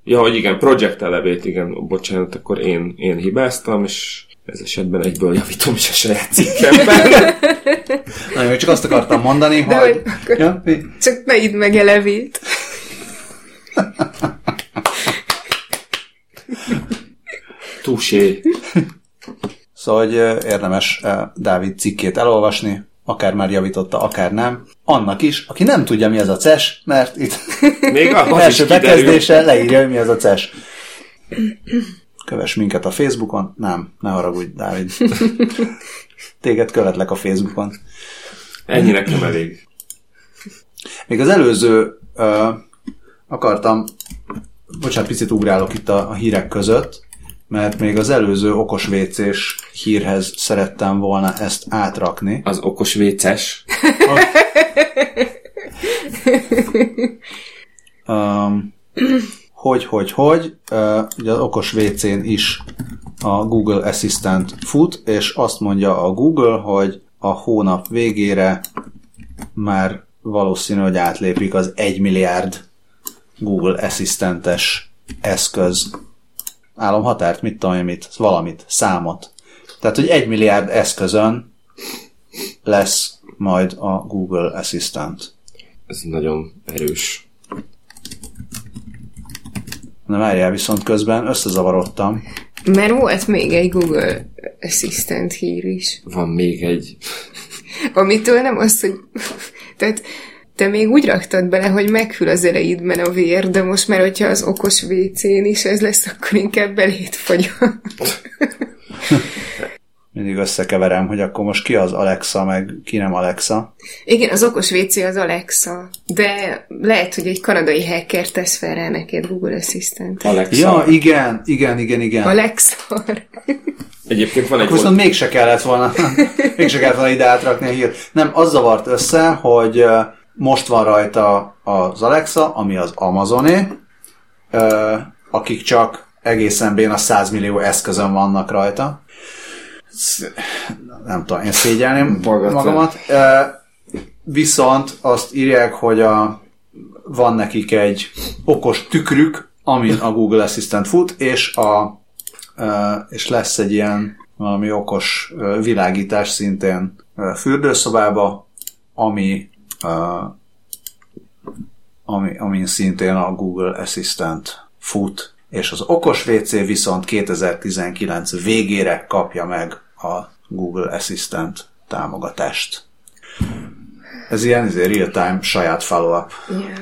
Ja, hogy igen, Project elevét, igen, bocsánat, akkor én, én hibáztam, és ez esetben egyből javítom is a saját cikkemben.
Na, én csak azt akartam mondani,
De
hogy...
hogy akkor-
Ja, mi?
Csak ne idd meg elevét.
Tusé.
Szóval, hogy érdemes Dávid cikkét elolvasni, akár már javította, akár nem. Annak is, aki nem tudja, mi ez a CES, mert itt
Még
az
az is
első bekezdése leírja, hogy mi ez a CES. Kövess minket a Facebookon. Nem, ne haragudj, Dávid. Téged követlek a Facebookon.
Ennyi nekem elég.
Még az előző ö, akartam, bocsánat, picit ugrálok itt a, a hírek között, mert még az előző okos WC-s hírhez szerettem volna ezt átrakni.
Az okos véces.
Um, hogy, hogy, hogy, uh, ugye az okos WC-n is a Google Assistant fut, és azt mondja a Google, hogy a hónap végére már valószínű, hogy átlépik az 1 milliárd Google Assistentes eszköz álomhatárt, mit tudom én mit, valamit, számot. Tehát, hogy 1 milliárd eszközön lesz majd a Google Assistant.
Ez nagyon erős.
Na várjál, viszont közben összezavarodtam.
Mert volt még egy Google Assistant hír is.
Van még egy...
Amitől nem az, hogy... Tehát te még úgy raktad bele, hogy meghűl az ereidben a vér, de most már, hogyha az okos WC-n is ez lesz, akkor inkább belét fagyom.
Mindig összekeverem, hogy akkor most ki az Alexa, meg ki nem Alexa.
Igen, az okos WC az Alexa, de lehet, hogy egy kanadai hacker tesz fel rá neked Google Assistant.
Alexa.
Ja, igen, igen, igen, igen.
Alexa.
Egyébként van egy...
Akkor viszont mégse kellett volna, mégse kellett volna ide átrakni a hírt. Nem, az zavart össze, hogy most van rajta az Alexa, ami az Amazoné, akik csak egészen béna 100 millió eszközön vannak rajta. Nem tudom, én szégyelném
Bagatell.
magamat. Viszont azt írják, hogy a, van nekik egy okos tükrük, amin a Google Assistant fut, és a és lesz egy ilyen valami okos világítás szintén fürdőszobába, ami, ami, amin szintén a Google Assistant fut, és az okos WC viszont 2019 végére kapja meg a Google Assistant támogatást. Ez ilyen izé, real-time saját follow-up.
Yeah.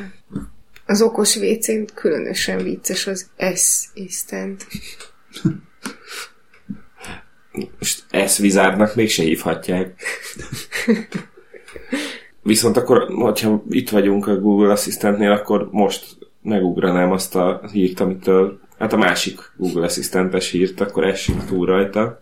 Az okos wc különösen vicces az S-Assistant.
Most ezt vizárnak mégse hívhatják. Viszont akkor, hogyha itt vagyunk a Google Assistantnél, akkor most megugranám azt a hírt, amitől, hát a másik Google Assistentes hírt, akkor essünk túl rajta.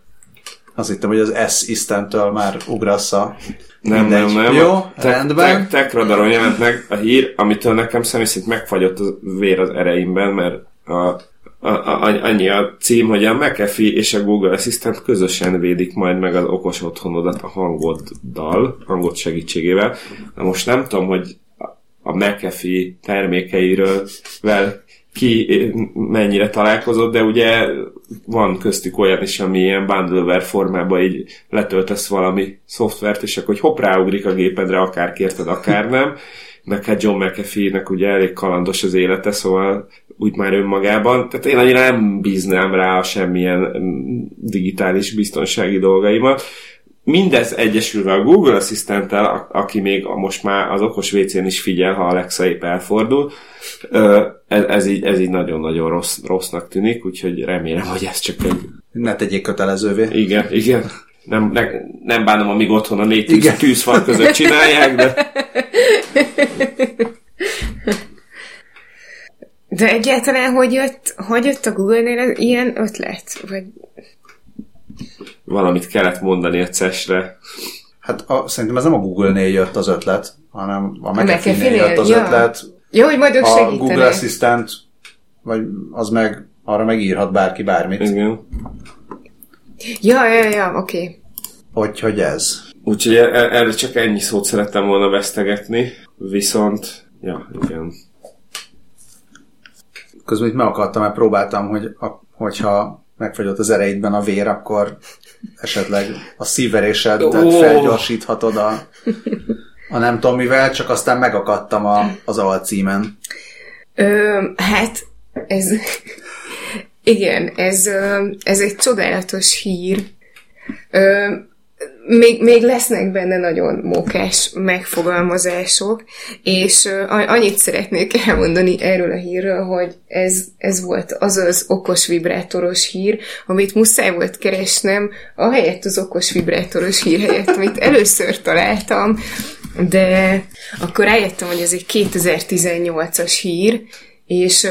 Azt hittem, hogy az S-Istentől már ugrasz a...
Nem,
Mindegy.
nem, nem.
Jó,
Te-
rendben.
Te- Tech radaron jelent meg a hír, amitől nekem személy szerint megfagyott a vér az ereimben, mert a, annyi a cím, hogy a McAfee és a Google Assistant közösen védik majd meg az okos otthonodat a hangoddal, hangod segítségével. Na most nem tudom, hogy a McAfee termékeiről vel ki mennyire találkozott, de ugye van köztük olyan is, ami ilyen bundleware formában így letöltesz valami szoftvert, és akkor hogy hopp ráugrik a gépedre, akár kérted, akár nem. Meg hát John McAfee-nek ugye elég kalandos az élete, szóval úgy már önmagában. Tehát én annyira nem bíznám rá a semmilyen mm, digitális biztonsági dolgaimat. Mindez egyesülve a Google Assistant-tel, a- aki még most már az okos WC-n is figyel, ha Alexa épp elfordul, ez, ez, így, ez így nagyon-nagyon rossz, rossznak tűnik, úgyhogy remélem, hogy ez csak egy...
Ne tegyék kötelezővé.
Igen, igen. Nem, ne, nem bánom, amíg otthon a négy tűz, tűzfal között csinálják, de...
De egyáltalán hogy jött, hogy jött a Google-nél ilyen ötlet? Vagy...
Valamit kellett mondani a CES-re.
Hát a, szerintem ez nem a Google-nél jött az ötlet, hanem a McAfee-nél jött az
ja.
ötlet.
Jó, hogy majd ők
A
segítenek.
Google Assistant, vagy az meg, arra megírhat bárki bármit.
Igen.
Ja, ja, ja, oké. Okay.
Hogy, hogy ez.
Úgyhogy e- erre csak ennyi szót szerettem volna vesztegetni, viszont, ja, igen.
Közben itt meg akartam, mert próbáltam, hogy a, hogyha megfagyott az ereidben a vér, akkor esetleg a szívverésedet
Ó.
felgyorsíthatod a, a nem tudom mivel, csak aztán megakadtam a, az alcímen.
Ö, hát, ez... Igen, ez, ez egy csodálatos hír. Ö, még, még lesznek benne nagyon mókás megfogalmazások, és annyit szeretnék elmondani erről a hírről, hogy ez, ez volt az az okos vibrátoros hír, amit muszáj volt keresnem, ahelyett az okos vibrátoros hír helyett, amit először találtam, de akkor rájöttem, hogy ez egy 2018-as hír, és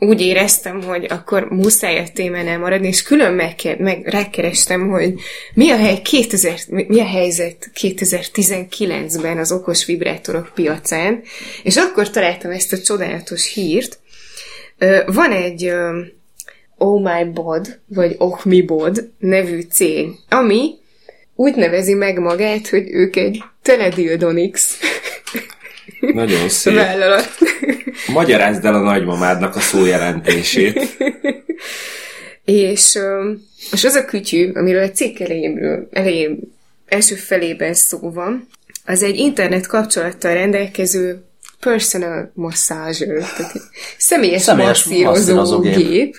úgy éreztem, hogy akkor muszáj a témánál maradni, és külön meg, meg rákerestem, hogy mi a, hely 2000, mi a helyzet 2019-ben az okos vibrátorok piacán, és akkor találtam ezt a csodálatos hírt. Van egy Oh My Bod, vagy Oh Mi Bod nevű cég, ami úgy nevezi meg magát, hogy ők egy Teledildonix
Nagyon szép.
vállalat.
Magyarázd el a nagymamádnak a szó jelentését.
És, és az a kütyű, amiről a cikk elejéről, elején első felében szó van, az egy internet kapcsolattal rendelkező personal massager, tehát személyes,
Személyes
masszírozó
masszírozógép.
gép.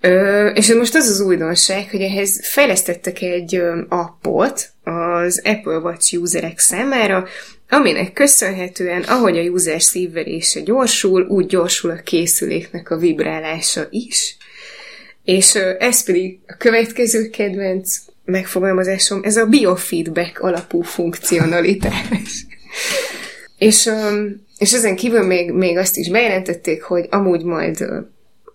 Ö, és most az az újdonság, hogy ehhez fejlesztettek egy ö, appot az Apple Watch userek számára, aminek köszönhetően, ahogy a user szívverése gyorsul, úgy gyorsul a készüléknek a vibrálása is. És ez pedig a következő kedvenc megfogalmazásom, ez a biofeedback alapú funkcionalitás. és, és ezen kívül még, még azt is bejelentették, hogy amúgy majd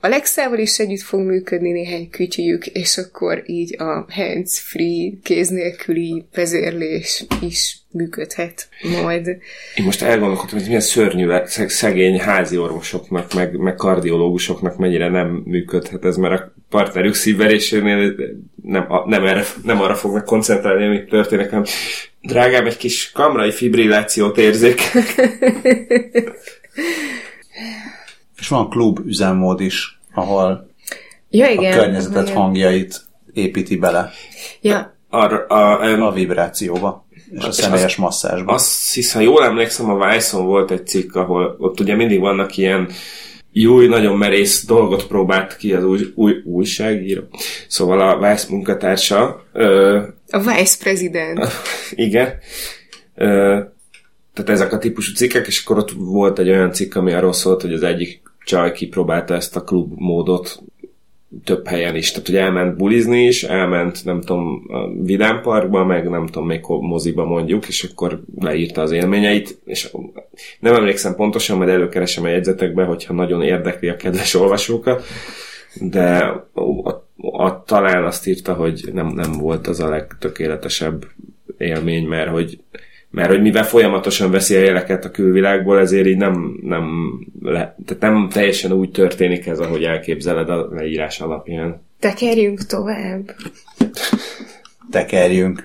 Alexával is együtt fog működni néhány kütyüjük, és akkor így a hands-free, kéz nélküli vezérlés is működhet majd.
Én most elgondolkodtam, hogy milyen szörnyű szegény házi orvosoknak, meg, meg kardiológusoknak mennyire nem működhet ez, mert a partnerük szívverésénél nem, nem, erre, nem arra fognak koncentrálni, ami történik, hanem drágám, egy kis kamrai fibrillációt érzék.
És van klub üzemmód is, ahol
Ja,
a
igen.
környezetet
igen.
hangjait építi bele
Ja,
Arra, a,
a
a,
vibrációba és a személyes masszázsba.
azt hiszem, jól emlékszem, a Vice-on volt egy cikk, ahol ott ugye mindig vannak ilyen új, nagyon merész dolgot próbált ki az új, új, újságíró. Szóval a Vice munkatársa ö,
a vice president.
Igen. Ö, tehát ezek a típusú cikkek, és akkor ott volt egy olyan cikk, ami arról szólt, hogy az egyik csaj kipróbálta ezt a klub módot több helyen is. Tehát, hogy elment bulizni is, elment, nem tudom, a Vidám Parkba, meg nem tudom, még moziba mondjuk, és akkor leírta az élményeit, és nem emlékszem pontosan, majd előkeresem a jegyzetekbe, hogyha nagyon érdekli a kedves olvasókat, de a, a, a, talán azt írta, hogy nem, nem volt az a legtökéletesebb élmény, mert hogy mert hogy mivel folyamatosan veszi a jeleket a külvilágból, ezért így nem, nem, le, tehát nem teljesen úgy történik ez, ahogy elképzeled a leírás alapján.
Tekerjünk tovább.
Tekerjünk.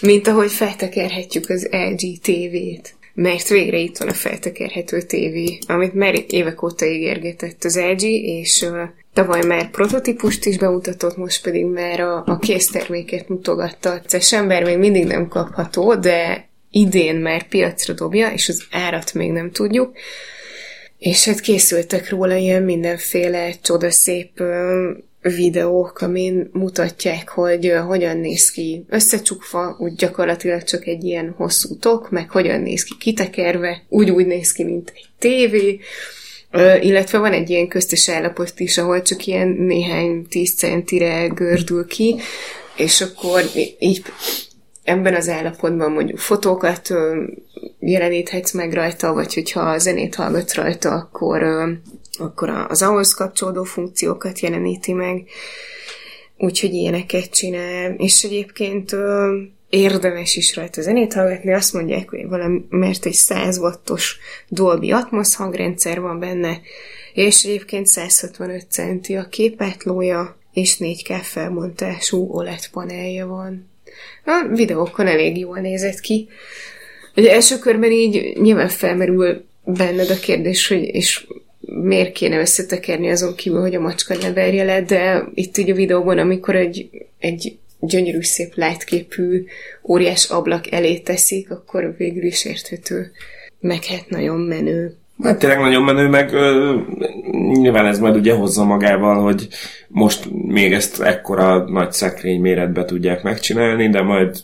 Mint ahogy feltekerhetjük az LG TV-t. Mert végre itt van a feltekerhető tévé, amit már évek óta ígérgetett az LG, és tavaly már prototípust is bemutatott, most pedig már a, a készterméket mutogatta a CES ember, még mindig nem kapható, de idén már piacra dobja, és az árat még nem tudjuk. És hát készültek róla ilyen mindenféle csodaszép videók, amin mutatják, hogy hogyan néz ki összecsukva, úgy gyakorlatilag csak egy ilyen hosszú tok, meg hogyan néz ki kitekerve, úgy úgy néz ki, mint egy tévé, Illetve van egy ilyen köztes állapot is, ahol csak ilyen néhány tíz centire gördül ki, és akkor így ebben az állapotban mondjuk fotókat jeleníthetsz meg rajta, vagy hogyha zenét hallgatsz rajta, akkor, akkor az ahhoz kapcsolódó funkciókat jeleníti meg. Úgyhogy ilyeneket csinál. És egyébként érdemes is rajta zenét hallgatni. Azt mondják, hogy valami, mert egy 100 wattos Dolby Atmos hangrendszer van benne, és egyébként 165 centi a képátlója, és 4K felmontású OLED panelje van. A videókon elég jól nézett ki. Ugye első körben így nyilván felmerül benned a kérdés, hogy és miért kéne összetekerni azon kívül, hogy a macska ne verje le, de itt ugye a videóban, amikor egy, egy gyönyörű szép lájtképű óriás ablak elé teszik, akkor végül is érthető. Meg hát nagyon menő.
Hát tényleg nagyon menő, meg ö, nyilván ez majd ugye hozza magával, hogy most még ezt ekkora nagy szekrény méretbe tudják megcsinálni, de majd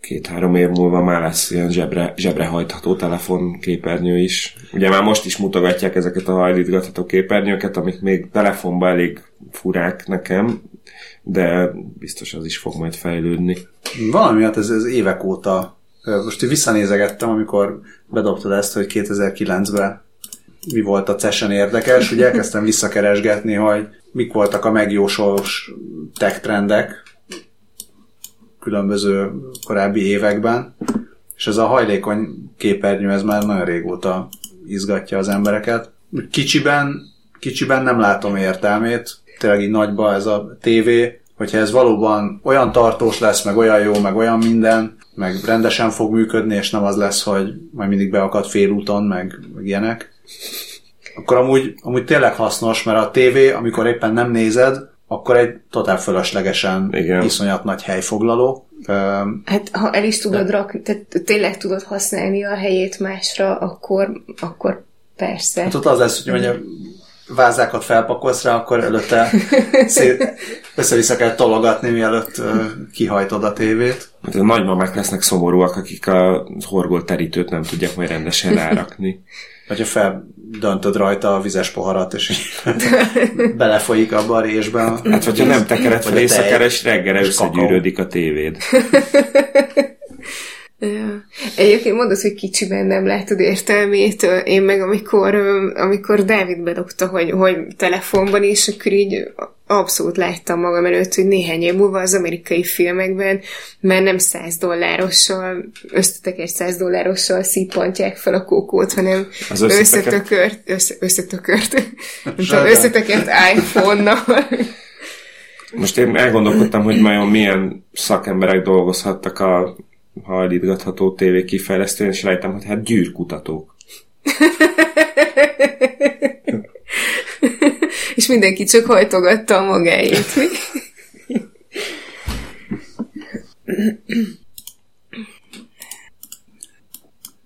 két-három év múlva már lesz ilyen zsebre, zsebre hajtható telefonképernyő is. Ugye már most is mutogatják ezeket a hajlítgatható képernyőket, amik még telefonban elég furák nekem, de biztos az is fog majd fejlődni.
Valami miatt ez, ez évek óta, most visszanézegettem, amikor bedobtad ezt, hogy 2009-ben mi volt a CESen érdekes, ugye elkezdtem visszakeresgetni, hogy mik voltak a megjósolós tech trendek különböző korábbi években, és ez a hajlékony képernyő, ez már nagyon régóta izgatja az embereket. Kicsiben, kicsiben nem látom értelmét, tényleg így nagyba ez a tévé, hogyha ez valóban olyan tartós lesz, meg olyan jó, meg olyan minden, meg rendesen fog működni, és nem az lesz, hogy majd mindig beakad félúton, meg, meg ilyenek, akkor amúgy, amúgy tényleg hasznos, mert a tévé, amikor éppen nem nézed, akkor egy totál fölöslegesen Igen. iszonyat nagy helyfoglaló.
Hát ha el is tudod rakni, tehát tényleg tudod használni a helyét másra, akkor, akkor persze.
Hát ott az lesz, hogy mondja, vázákat felpakolsz rá, akkor előtte szét, össze-vissza kell tologatni, mielőtt kihajtod a tévét.
Hát a nagymamák lesznek szomorúak, akik a horgolt terítőt nem tudják majd rendesen rárakni.
Vagy ha feldöntöd rajta a vizes poharat, és belefolyik abba a résbe.
Hát, hogyha nem tekered fel éjszakára, és reggelre összegyűrődik a tévéd.
Ja. Egyébként mondod, hogy kicsiben nem látod értelmét. Én meg amikor, amikor Dávid bedobta, hogy, hogy telefonban is, akkor így abszolút láttam magam előtt, hogy néhány év múlva az amerikai filmekben már nem 100 dollárossal, egy 100 dollárossal szípontják fel a kókót, hanem az összetökört, össze, összetökört, összetökert iPhone-nal.
Most én elgondolkodtam, hogy majd milyen szakemberek dolgozhattak a hajlítgatható tévé kifejlesztőn, és rájöttem, hogy hát gyűrkutatók.
és mindenki csak hajtogatta a magáét.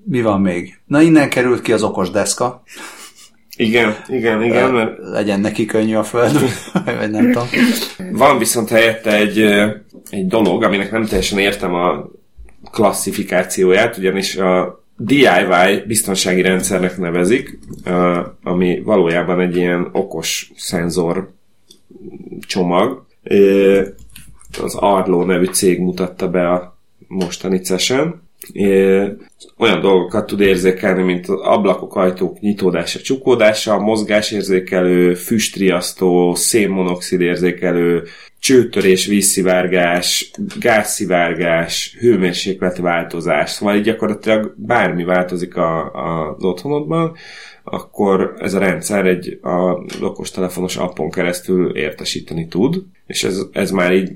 Mi van még? Na innen került ki az okos deszka.
Igen, igen, igen. Mert...
Legyen neki könnyű a föld, vagy nem tudom.
Van viszont helyette egy, egy dolog, aminek nem teljesen értem a klasszifikációját, ugyanis a DIY biztonsági rendszernek nevezik, ami valójában egy ilyen okos szenzor csomag. Az Arlo nevű cég mutatta be a mostani session. Olyan dolgokat tud érzékelni, mint az ablakok, ajtók nyitódása, csukódása, mozgásérzékelő, füstriasztó, szénmonoxid érzékelő, csőtörés, vízszivárgás, gázszivárgás, hőmérsékleti változás, szóval így gyakorlatilag bármi változik a, a, az otthonodban, akkor ez a rendszer egy a okostelefonos appon keresztül értesíteni tud, és ez, ez már így,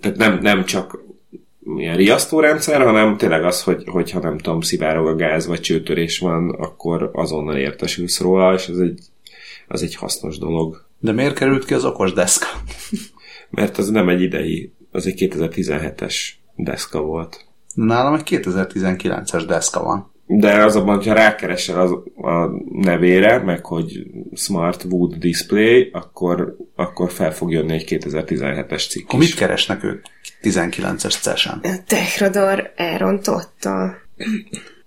tehát nem, nem csak ilyen riasztórendszer, hanem tényleg az, hogy, hogyha nem tudom, szivárog a gáz, vagy csőtörés van, akkor azonnal értesülsz róla, és ez egy, az egy hasznos dolog.
De miért került ki az okos deszka?
mert az nem egy idei, az egy 2017-es deszka volt.
Nálam egy 2019-es deszka van.
De az abban, hogyha rákeresel az, a nevére, meg hogy Smart Wood Display, akkor, akkor fel fog jönni egy 2017-es cikk
Akkor mit keresnek ők 19-es cesen?
A Techradar elrontotta.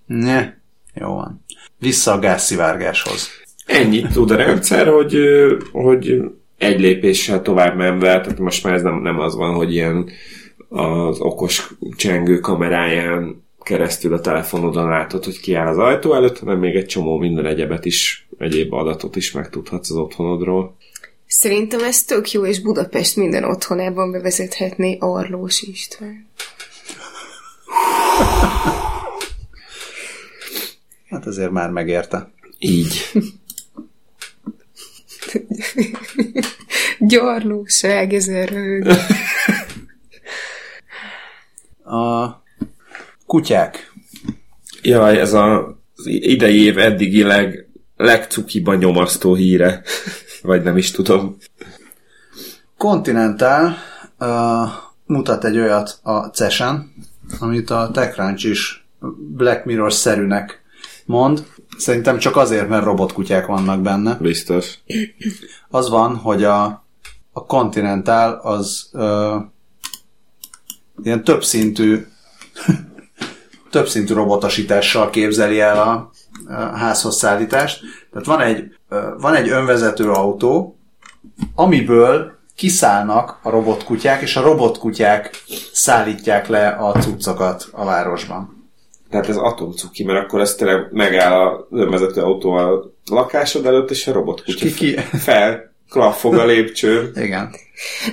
Ne, jó van. Vissza a gázszivárgáshoz.
Ennyit tud a rendszer, hogy, hogy egy lépéssel tovább menve, tehát most már ez nem, nem az van, hogy ilyen az okos csengő kameráján keresztül a telefonodon látod, hogy ki áll az ajtó előtt, hanem még egy csomó minden egyebet is, egyéb adatot is megtudhatsz az otthonodról.
Szerintem ez tök jó, és Budapest minden otthonában bevezethetné Arlós István.
Hát azért már megérte.
Így.
Gyarlóság ezer.
A kutyák.
Jaj, ez a, az idei év eddigi leg, legcukiban nyomasztó híre. Vagy nem is tudom.
Continental uh, mutat egy olyat a CES-en, amit a TechCrunch is Black Mirror-szerűnek mond. Szerintem csak azért, mert robotkutyák vannak benne.
Biztos.
Az van, hogy a, a Continental az uh, ilyen többszintű többszintű robotosítással képzeli el a, a házhoz szállítást. Tehát van egy, van egy önvezető autó, amiből kiszállnak a robotkutyák, és a robotkutyák szállítják le a cuccokat a városban.
Tehát ez atomcuki, mert akkor ez tényleg megáll a önvezető autó a lakásod előtt, és a robotkutya
És ki- ki-
fel klaffog a lépcsőn.
Igen.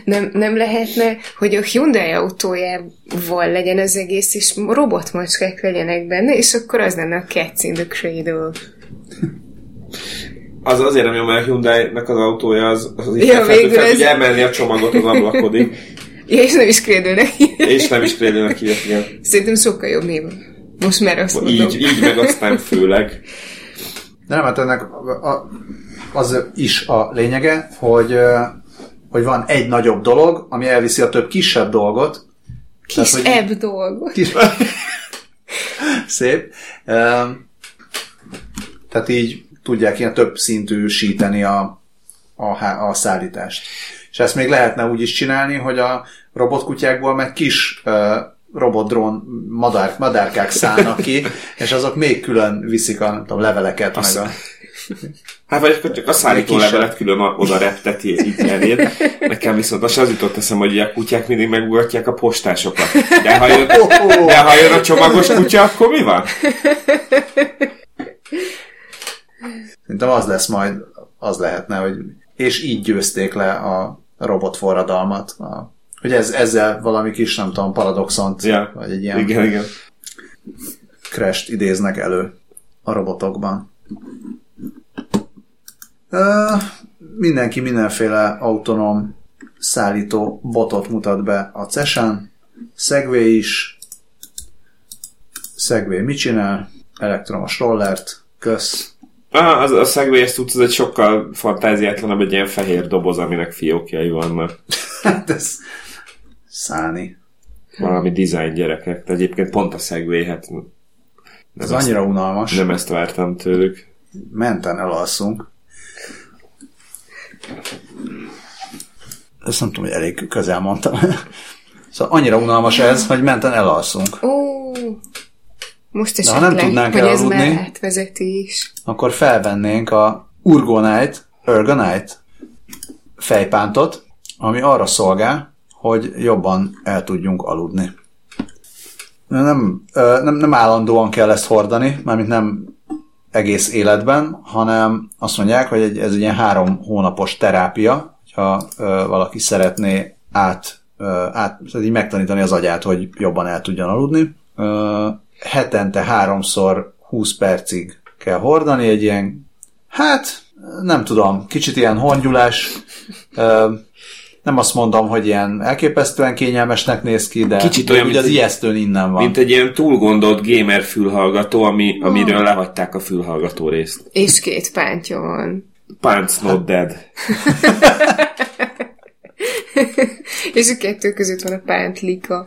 Nem, nem lehetne, hogy a Hyundai autójával legyen az egész, és robotmacskák legyenek benne, és akkor az lenne a Cats in the Cradle.
Az azért nem jó, mert a Hyundai-nek az autója az, az így
Ja,
fel,
végül
fel
ez-
tudja emelni a csomagot az ablakodig,
Ja, és nem is Cradle
és nem is krédőnek ilyet, igen.
Szerintem sokkal jobb név. Most már azt mondom.
Így, így meg aztán főleg.
De nem, hát ennek a, az is a lényege, hogy, hogy van egy nagyobb dolog, ami elviszi a több kisebb dolgot.
Kis
Tehát, hogy-
dolgot.
Kis... Szép. Tehát így tudják ilyen több szintűsíteni a, a, há- a szállítást. És ezt még lehetne úgy is csinálni, hogy a robotkutyákból meg kis uh, robotdrón madár, madárkák szállnak ki, és azok még külön viszik a nem tudom, leveleket,
Azt-
meg a...
Hát vagy akkor csak a szállító levelet külön oda repteti így eléd. Nekem viszont az az jutott eszem, hogy a kutyák mindig megugatják a postásokat. De ha jön, de ha jön a csomagos kutya, akkor mi van?
Szerintem az lesz majd, az lehetne, hogy és így győzték le a robotforradalmat. A, hogy ez, ezzel valami kis, nem tudom, paradoxont,
Ja.
vagy egy ilyen
Igen, igen.
crash idéznek elő a robotokban. Ö, mindenki mindenféle autonóm szállító botot mutat be a CES-en. Segway is. Segway mit csinál? Elektromos rollert. Kösz.
Ah, az, a Segway ezt tudsz, ez egy sokkal fantáziátlanabb, egy ilyen fehér doboz, aminek fiókjai vannak.
Hát ez szállni.
Valami design gyerekek. De egyébként pont a Segway, hát nem,
Ez
ezt,
annyira unalmas.
nem ezt vártam tőlük.
Menten elalszunk. Ezt nem tudom, hogy elég közel mondtam. Szóval annyira unalmas ez, hogy menten elalszunk.
Ó, most
ha
esetleg,
nem tudnánk
hogy ez
elaludni-
már átvezetés.
Akkor felvennénk a Urgonite, Ergonite fejpántot, ami arra szolgál, hogy jobban el tudjunk aludni. Nem, nem, nem állandóan kell ezt hordani, mármint nem egész életben, hanem azt mondják, hogy egy, ez egy ilyen három hónapos terápia, ha valaki szeretné át, át tehát így megtanítani az agyát, hogy jobban el tudjon aludni. Hetente háromszor 20 percig kell hordani, egy ilyen, hát nem tudom, kicsit ilyen hongyulás, nem azt mondom, hogy ilyen elképesztően kényelmesnek néz ki, de
Kicsit olyan,
ugye
mint
az
egy-
ijesztőn innen van.
Mint egy ilyen túlgondolt gamer fülhallgató, ami, amiről lehagyták a fülhallgató részt.
És két pántja van.
Pants not dead.
És a kettő között van a pántlika.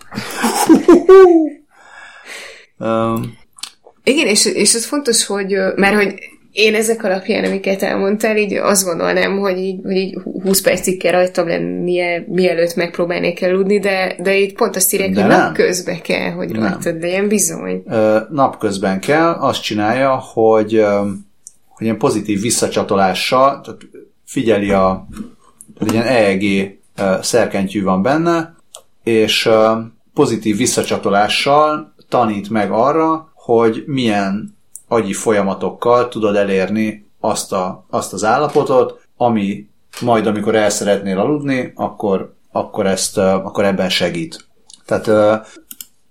Ö,
Igen, és, és az fontos, hogy, mert hogy én ezek alapján, amiket elmondtál, így azt gondolnám, hogy így, hogy így 20 percig kell rajtam lennie, mielőtt megpróbálnék aludni, de, de itt pont azt írják,
De
hogy
nem.
napközben kell, hogy
Nem.
rajtad legyen bizony.
ö, napközben kell, azt csinálja, hogy, hogy ilyen pozitív visszacsatolással, tehát figyeli a, tehát ilyen EEG szerkentyű van benne, és pozitív visszacsatolással tanít meg arra, hogy milyen agyi folyamatokkal tudod elérni azt, a, azt az állapotot, ami majd, amikor el szeretnél aludni, akkor, akkor, ezt, akkor ebben segít. Tehát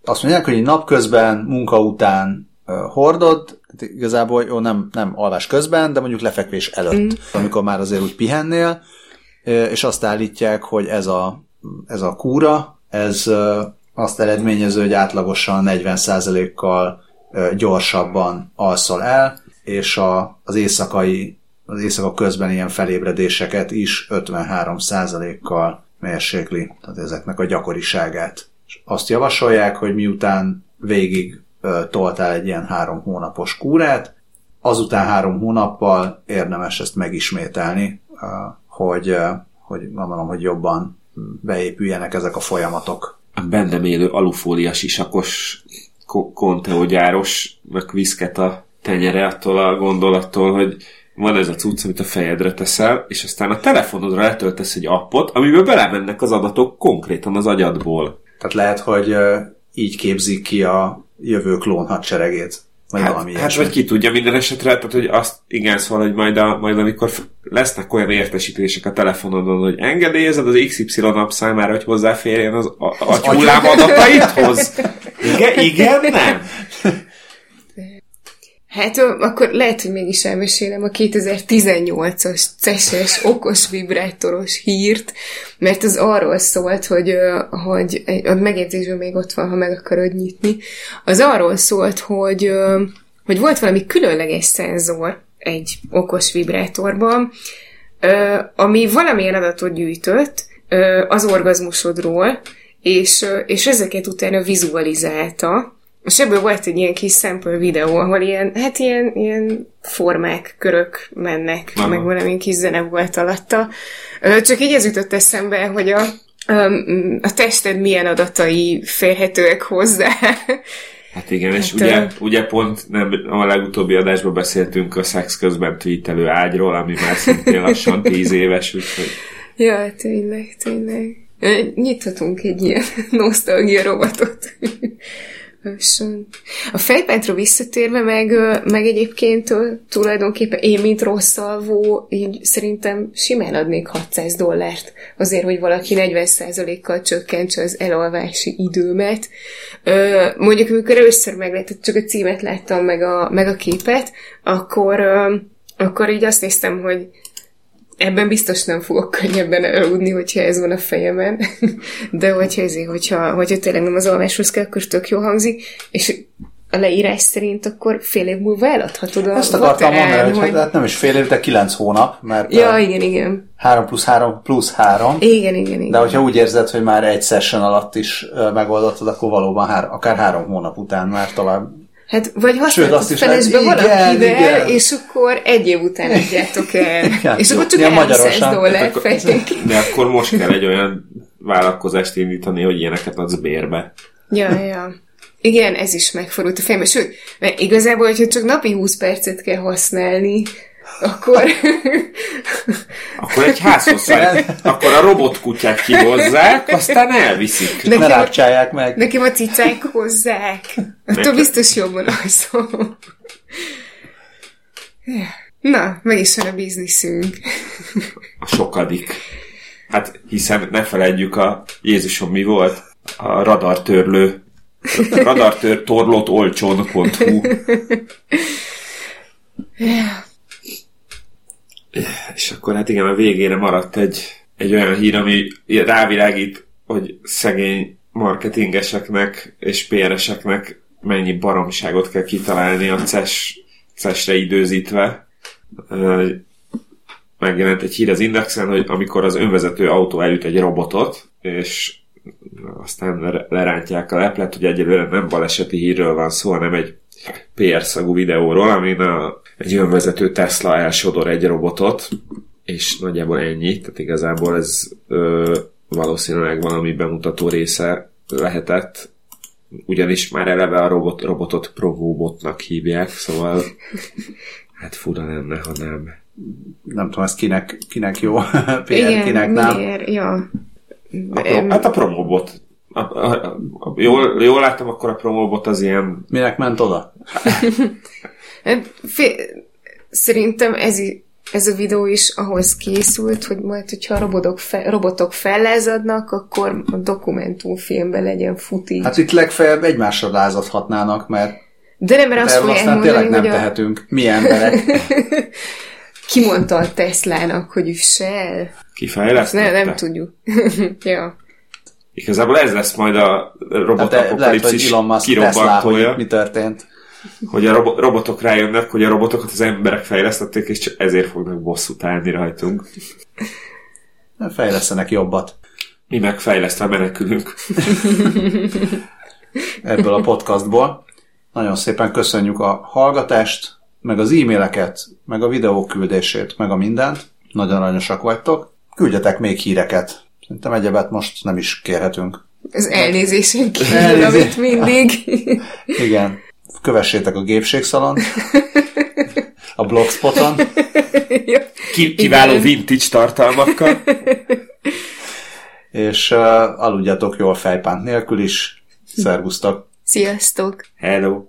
azt mondják, hogy napközben, munka után hordod, igazából jó, nem, nem alvás közben, de mondjuk lefekvés előtt, mm. amikor már azért úgy pihennél, és azt állítják, hogy ez a, ez a kúra, ez azt eredményező, hogy átlagosan 40%-kal gyorsabban alszol el, és a, az éjszakai, az éjszaka közben ilyen felébredéseket is 53%-kal mérsékli, tehát ezeknek a gyakoriságát. És azt javasolják, hogy miután végig toltál egy ilyen három hónapos kúrát, azután három hónappal érdemes ezt megismételni, hogy, hogy gondolom, hogy jobban beépüljenek ezek a folyamatok.
A bennem élő alufólia sisakos konteógyárosnak viszket a tenyere attól a gondolattól, hogy van ez a cucc, amit a fejedre teszel, és aztán a telefonodra letöltesz egy appot, amiből belemennek az adatok konkrétan az agyadból.
Tehát lehet, hogy így képzik ki a jövő klón hadseregét.
Vagy hát, valami hát vagy ki tudja minden esetre, tehát hogy azt igen, szóval, hogy majd, a, majd amikor lesznek olyan értesítések a telefonodon, hogy engedélyezed az XY nap számára, hogy hozzáférjen az, a, a hullám adataidhoz. Igen, igen, nem.
Hát akkor lehet, hogy mégis elmesélem a 2018-as CES-es okos vibrátoros hírt, mert az arról szólt, hogy, hogy a megjegyzésben még ott van, ha meg akarod nyitni, az arról szólt, hogy, hogy volt valami különleges szenzor egy okos vibrátorban, ami valamilyen adatot gyűjtött az orgazmusodról, és, és ezeket utána vizualizálta, és ebből volt egy ilyen kis sample videó, ahol ilyen, hát ilyen, ilyen formák, körök mennek, Aha. meg valami kis zene volt alatta. Csak így ez jutott eszembe, hogy a, a tested milyen adatai férhetőek hozzá.
Hát igen, hát és ugye, ugye pont nem, a legutóbbi adásban beszéltünk a szex közben tweetelő ágyról, ami már szintén lassan tíz éves, úgyhogy...
Ja, tényleg, tényleg. Nyithatunk egy ilyen nosztalgia robotot. A fejpátra visszatérve, meg, meg egyébként tulajdonképpen én, mint rossz alvó, így szerintem simán adnék 600 dollárt azért, hogy valaki 40%-kal csökkentse az elalvási időmet. Mondjuk, amikor először megláttam, csak a címet láttam, meg a, meg a képet, akkor, akkor így azt néztem, hogy ebben biztos nem fogok könnyebben elaludni, hogyha ez van a fejemen, de hogyha, ezért, hogyha, hogyha tényleg nem az alváshoz kell, akkor tök jó hangzik, és a leírás szerint akkor fél év múlva eladhatod a
Ezt akartam mondani, hogy, hogy hát nem is fél év, de kilenc hónap, mert
ja, igen, igen.
3 plusz 3 plusz 3.
Igen, igen, igen.
De hogyha úgy érzed, hogy már egy session alatt is megoldottad, akkor valóban hár, akár három hónap után már tovább
Hát, vagy használtok felesbe valakivel, igen. és akkor egy év után adjátok el. Igen, és akkor csak 300 dollár fejték.
De akkor most kell egy olyan vállalkozást indítani, hogy ilyeneket adsz bérbe.
Ja, ja. Igen, ez is megfordult a fejembe. Sőt, mert igazából, hogyha csak napi 20 percet kell használni, akkor...
akkor egy házhoz akkor a robotkutyák kihozzák, aztán elviszik.
Nekem, ne rákcsálják meg.
Nekem a cicák hozzák. Attól biztos jobban alszom. Na, meg is van a bizniszünk.
A sokadik. Hát, hiszen ne felejtjük a Jézusom mi volt? A radartörlő radartorlót olcsón.hu
yeah.
És akkor hát igen, a végére maradt egy, egy olyan hír, ami rávilágít, hogy szegény marketingeseknek és PR-eseknek mennyi baromságot kell kitalálni a CES, CES-re időzítve. Megjelent egy hír az Indexen, hogy amikor az önvezető autó elüt egy robotot, és aztán lerántják a leplet, hogy egyelőre nem baleseti hírről van szó, hanem egy PR szagú videóról, amin a egy önvezető Tesla elsodor egy robotot, és nagyjából ennyi, tehát igazából ez ö, valószínűleg valami bemutató része lehetett, ugyanis már eleve a robot, robotot Promobotnak hívják, szóval hát fura lenne, ha nem.
Nem tudom, ez kinek, kinek jó PR, Igen, kinek nem.
Miért? Ja.
A pro, hát a Promobot A, a, a, jól, jól láttam, akkor a promóbot az ilyen...
Minek ment oda?
Szerintem ez, ez a videó is ahhoz készült, hogy majd, hogyha a robotok, fe, robotok fellázadnak, akkor a dokumentumfilmben legyen footage.
Hát itt legfeljebb egymásra lázadhatnának, mert
De nem, mert azt
erről
fogják
aztán tényleg
mondani,
nem
hogy a,
tehetünk. Mi emberek.
kimondta a Teslának, hogy üsse el.
Kifejlesztette?
Ne, nem tudjuk. ja.
Igazából ez lesz majd a
Hát hogy
robotapokalipszis
Tesla,
kirobbantója,
hogy mi történt.
hogy a robo- robotok rájönnek, hogy a robotokat az emberek fejlesztették, és csak ezért fognak bosszút állni rajtunk.
Fejlesztenek jobbat
Mi meg fejlesztve menekülünk.
ebből a podcastból. Nagyon szépen köszönjük a hallgatást, meg az e-maileket, meg a videók küldését, meg a mindent. Nagyon aranyosak vagytok. Küldjetek még híreket. Szerintem egyebet most nem is kérhetünk.
Az elnézésen kívül,
Elnézést.
amit mindig.
Igen. Kövessétek a gépségszalon. A blogspoton.
Ki- kiváló
Igen.
vintage tartalmakkal.
És uh, aludjatok jól fejpánt nélkül is. Szervusztok!
Sziasztok!
Hello!